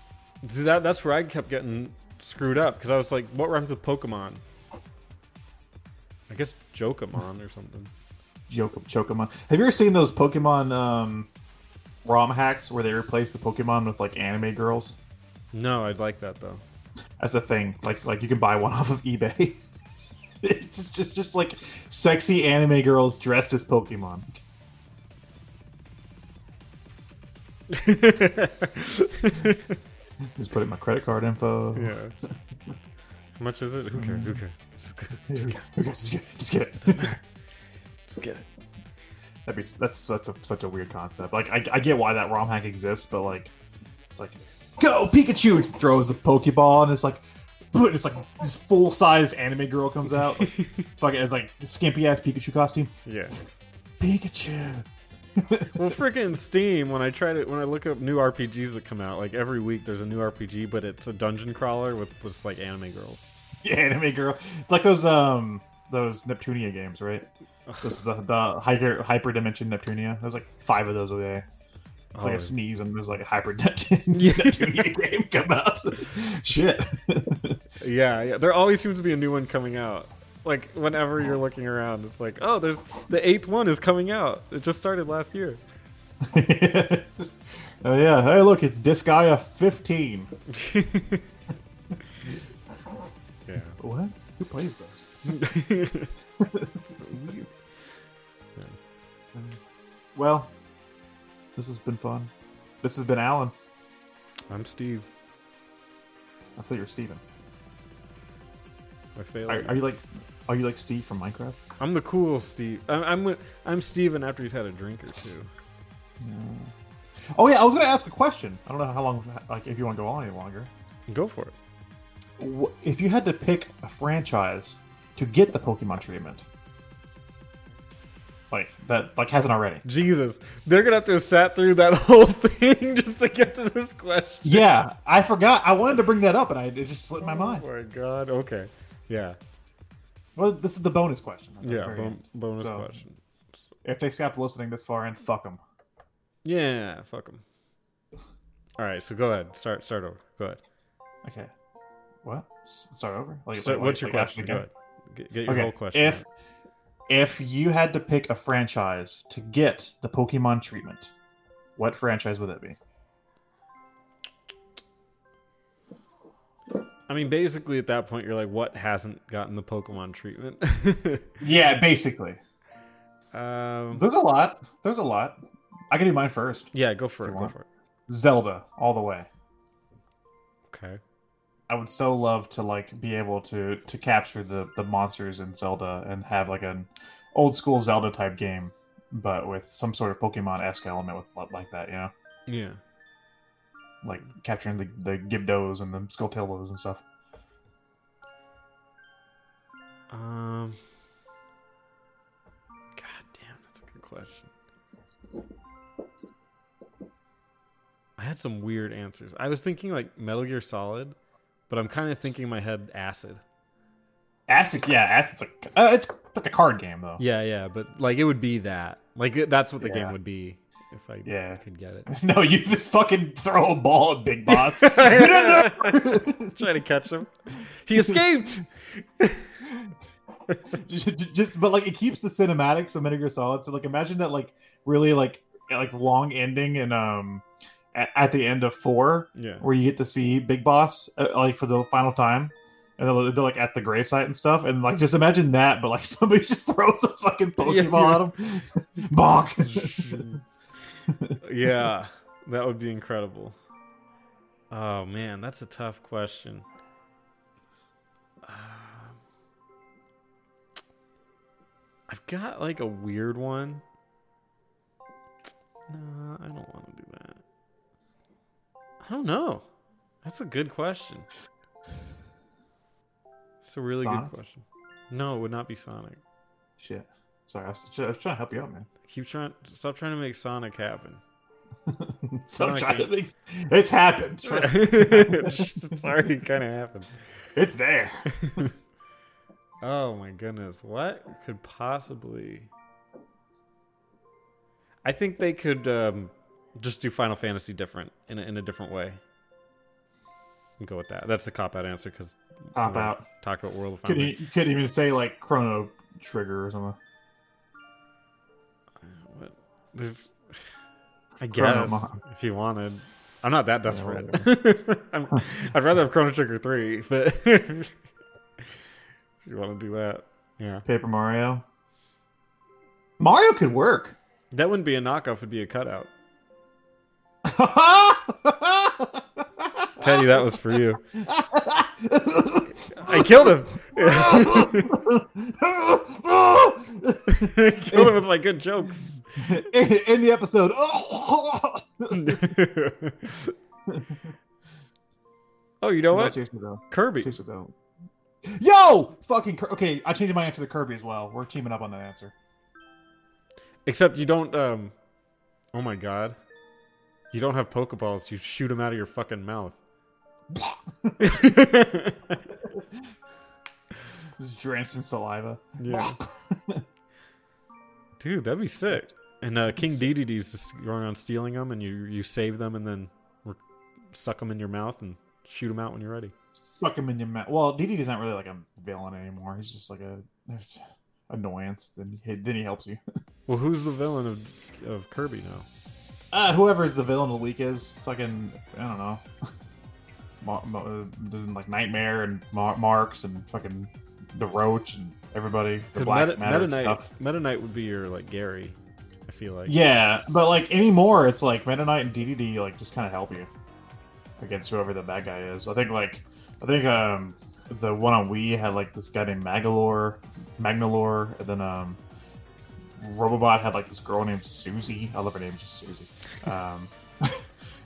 See, that, that's where I kept getting screwed up because I was like, what rhymes with Pokemon? I guess Jokamon or something. Joke, Chokemon. Have you ever seen those Pokemon um, ROM hacks where they replace the Pokemon with like anime girls? No, I'd like that though. That's a thing. Like like you can buy one off of eBay. it's just just like sexy anime girls dressed as Pokemon. Just put in my credit card info. Yeah. How much is it? Who cares? Who cares? Just, go- Okay, just get, just get it. just get it. That'd be that's that's a, such a weird concept. Like I, I get why that ROM hack exists, but like it's like go Pikachu and throws the Pokeball and it's like but it's like this full size anime girl comes out, like, fucking it's like skimpy ass Pikachu costume. Yeah. Pikachu. Well, freaking Steam. When I try to when I look up new RPGs that come out, like every week there's a new RPG, but it's a dungeon crawler with just like anime girls. Yeah, anime girl. It's like those um those Neptunia games, right? This is the the hyper hyper dimension Neptunia. There's like five of those away. It's like Oh. a sneeze and there's like a hyper Neptunia game come out. Shit. Yeah, yeah. There always seems to be a new one coming out. Like whenever you're looking around, it's like, oh, there's the eighth one is coming out. It just started last year. oh yeah. Hey, look, it's Disgaea 15. Yeah. What? Who plays those? so weird. Well, this has been fun. This has been Alan. I'm Steve. I thought you were Steven. I failed. Are, are you like are you like Steve from Minecraft? I'm the cool Steve. I'm I'm, I'm Steven after he's had a drink or two. Oh yeah, I was gonna ask a question. I don't know how long, like, if you want to go on any longer. Go for it. If you had to pick a franchise to get the Pokemon treatment, like that, like hasn't already. Jesus, they're gonna have to have sat through that whole thing just to get to this question. Yeah, I forgot. I wanted to bring that up, and I it just slipped my oh mind. Oh my god. Okay. Yeah. Well, this is the bonus question. Yeah. Bon- bonus So- question. If they stopped listening this far in, fuck them. Yeah. Fuck them. All right. So go ahead. Start. Start over. Go ahead. Okay. What? Start over. Like, So, like- what's your like, question? Go ahead. Get, get your Okay. whole question. If out. if you had to pick a franchise to get the Pokemon treatment, what franchise would it be? I mean, basically, at that point, you're like, what hasn't gotten the Pokemon treatment? Yeah, basically. um, There's a lot. There's a lot. I can do mine first. yeah. Go for it. Go want? for it. Zelda, all the way. Okay. I would so love to like be able to to capture the the monsters in Zelda and have like an old school Zelda type game, but with some sort of Pokemon esque element with like that. You know, Yeah. like capturing the the Gibdos and the Skulltulas and stuff. Um. God damn, that's a good question. I had some weird answers. I was thinking like Metal Gear Solid, but I'm kind of thinking in my head Acid. Acid, yeah, Acid's like uh, it's like a card game though. Yeah, yeah, but like it would be that. Like that's what the Yeah. game would be if I Yeah. could get it. No, you just fucking throw a ball at Big Boss. Trying to catch him. He escaped. just, just- but like it keeps the cinematics of Metal Gear Solid. So like imagine that like really like like long ending and um at, at the end of four Yeah. where you get to see Big Boss uh, like for the final time. And they're, they're like at the gravesite and stuff, and like just imagine that, but like somebody just throws a fucking Pokeball at him, bonk. yeah, that would be incredible. Oh man, that's a tough question. Um, I've got like a weird one. No, I don't want to do. I don't know. That's a good question. It's a really Sonic? good question. No, it would not be Sonic. Shit, sorry, I was, I was trying to help you out, man. Keep trying. Stop trying to make Sonic happen. I'm Sonic trying to make, it's happened. Trust me. it's already kind of happened. It's there. Oh my goodness. What could possibly. I think they could um, just do Final Fantasy different in a, in a different way. Go with that. That's a cop out answer because cop out. Talk about World of Could Final. you, you could even say like Chrono Trigger or something. Uh, what? There's, I guess Mon. if you wanted. I'm not that desperate. I'm, I'd rather have Chrono Trigger three, but if you want to do that, yeah, Paper Mario. Mario could work. that wouldn't be a knockoff; it'd be a cutout. Teddy, that was for you. I killed him. I killed him with my good jokes. in, in the episode. Oh, you know No, what? seriously though. Kirby. Seriously though. Yo, fucking. Kir- okay, I changed my answer to Kirby as well. We're teaming up on that answer. Except you don't. Um. Oh my god. You don't have Pokeballs. You shoot them out of your fucking mouth. Just drenched in saliva. yeah. Dude, that'd be sick. And uh, King Dedede's just going around stealing them, and you you save them, and then re- suck them in your mouth and shoot them out when you're ready. Suck him in your mouth. Well, DDD's not really like a villain anymore. He's just like a annoyance. Then he, then he helps you. Well, who's the villain of of Kirby now? Uh, whoever's the villain of the week is fucking I don't know. Ma- Ma- uh, like Nightmare and Mar- Marx and fucking the Roach and everybody. The Black Meta, Matter Meta Knight, stuff. Meta Knight would be your like Gary. I feel like. Yeah, but like anymore, it's like Meta Knight and DDD like just kind of help you against whoever the bad guy is. I think like I think um the one on Wii had like this guy named Magalore, Magnalore, and then um Robobot had like this girl named Susie. I love her name, just Susie. Um,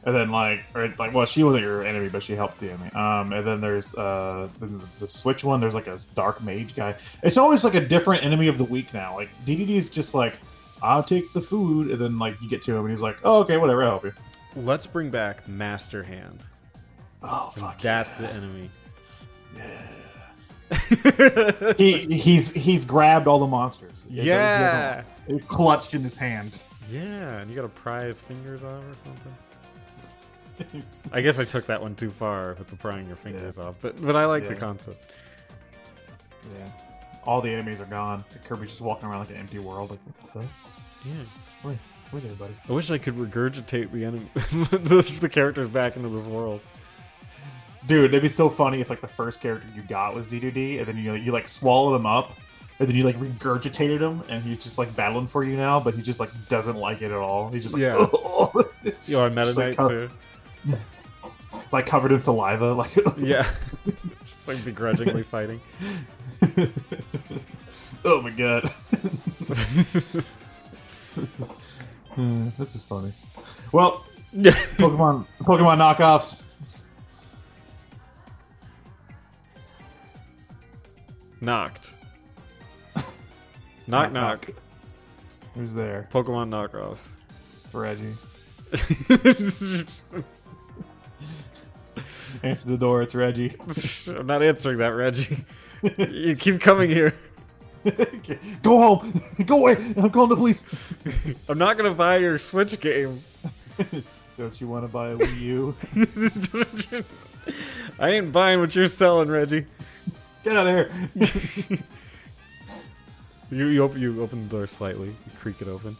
and then like or like well, she wasn't your enemy, but she helped the enemy. Um, and then there's uh the, the Switch one. There's like a dark mage guy. It's always like a different enemy of the week now. Like DDD is just like I'll take the food, and then like you get to him, and he's like, "Oh, okay, whatever, I'll help you." Let's bring back Master Hand. Oh fuck, That's the enemy. Yeah. he he's he's grabbed all the monsters. He- he yeah. them- They're clutched in his hand. Yeah, and you gotta pry his fingers off or something. I guess I took that one too far with the prying your fingers off, but but I like the concept. Yeah, all the enemies are gone. Kirby's just walking around like an empty world. Like, what the fuck? Yeah. Where, where's everybody? I wish I could regurgitate the enemy, the, the characters back into this world. Dude, it'd be so funny if like the first character you got was DDD, and then you you like swallow them up, and then you like regurgitated him, and he's just like battling for you now, but he just like doesn't like it at all. He's just like, Yeah. Yo, I Meta Just like Knight how- too. like covered in saliva, like Yeah, just like begrudgingly fighting. oh my god. Hmm, this is funny. Well, Yeah. Pokemon Pokemon knockoffs. Knocked. Knock knock. Who's there? Pokemon knockoffs. Reggie. Answer the door. It's Reggie. I'm not answering that, Reggie. You keep coming here. Go home. Go away. I'm calling the police. I'm not gonna buy your Switch game. Don't you want to buy a Wii U? I ain't buying what you're selling, Reggie. Get out of here. You you open, you open the door slightly, you creak it open.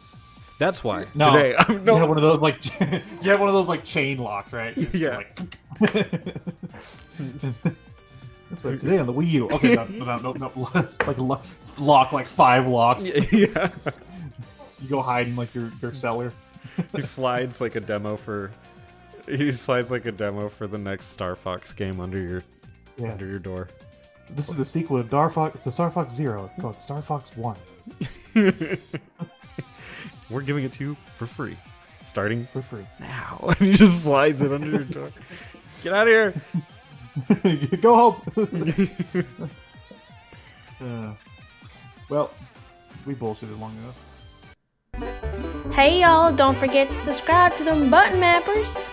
That's why No. today I'm You no. have one of those like you have one of those like chain locks, right? It's Yeah. Like, That's right. Today on the Wii U. Okay, no, no, no, no, no. like lo- lock like five locks. yeah, You go hide in like your your cellar. he slides like a demo for. He slides like a demo for the next Star Fox game under your Yeah. under your door. This is the sequel to Star Fox. It's the Star Fox Zero. It's called Star Fox One. We're giving it to you for free, starting for free. now. And he just slides it under your door. Get out of here! Go home. Uh, well, we bullshitted long enough. Hey y'all, don't forget to subscribe to them button mappers.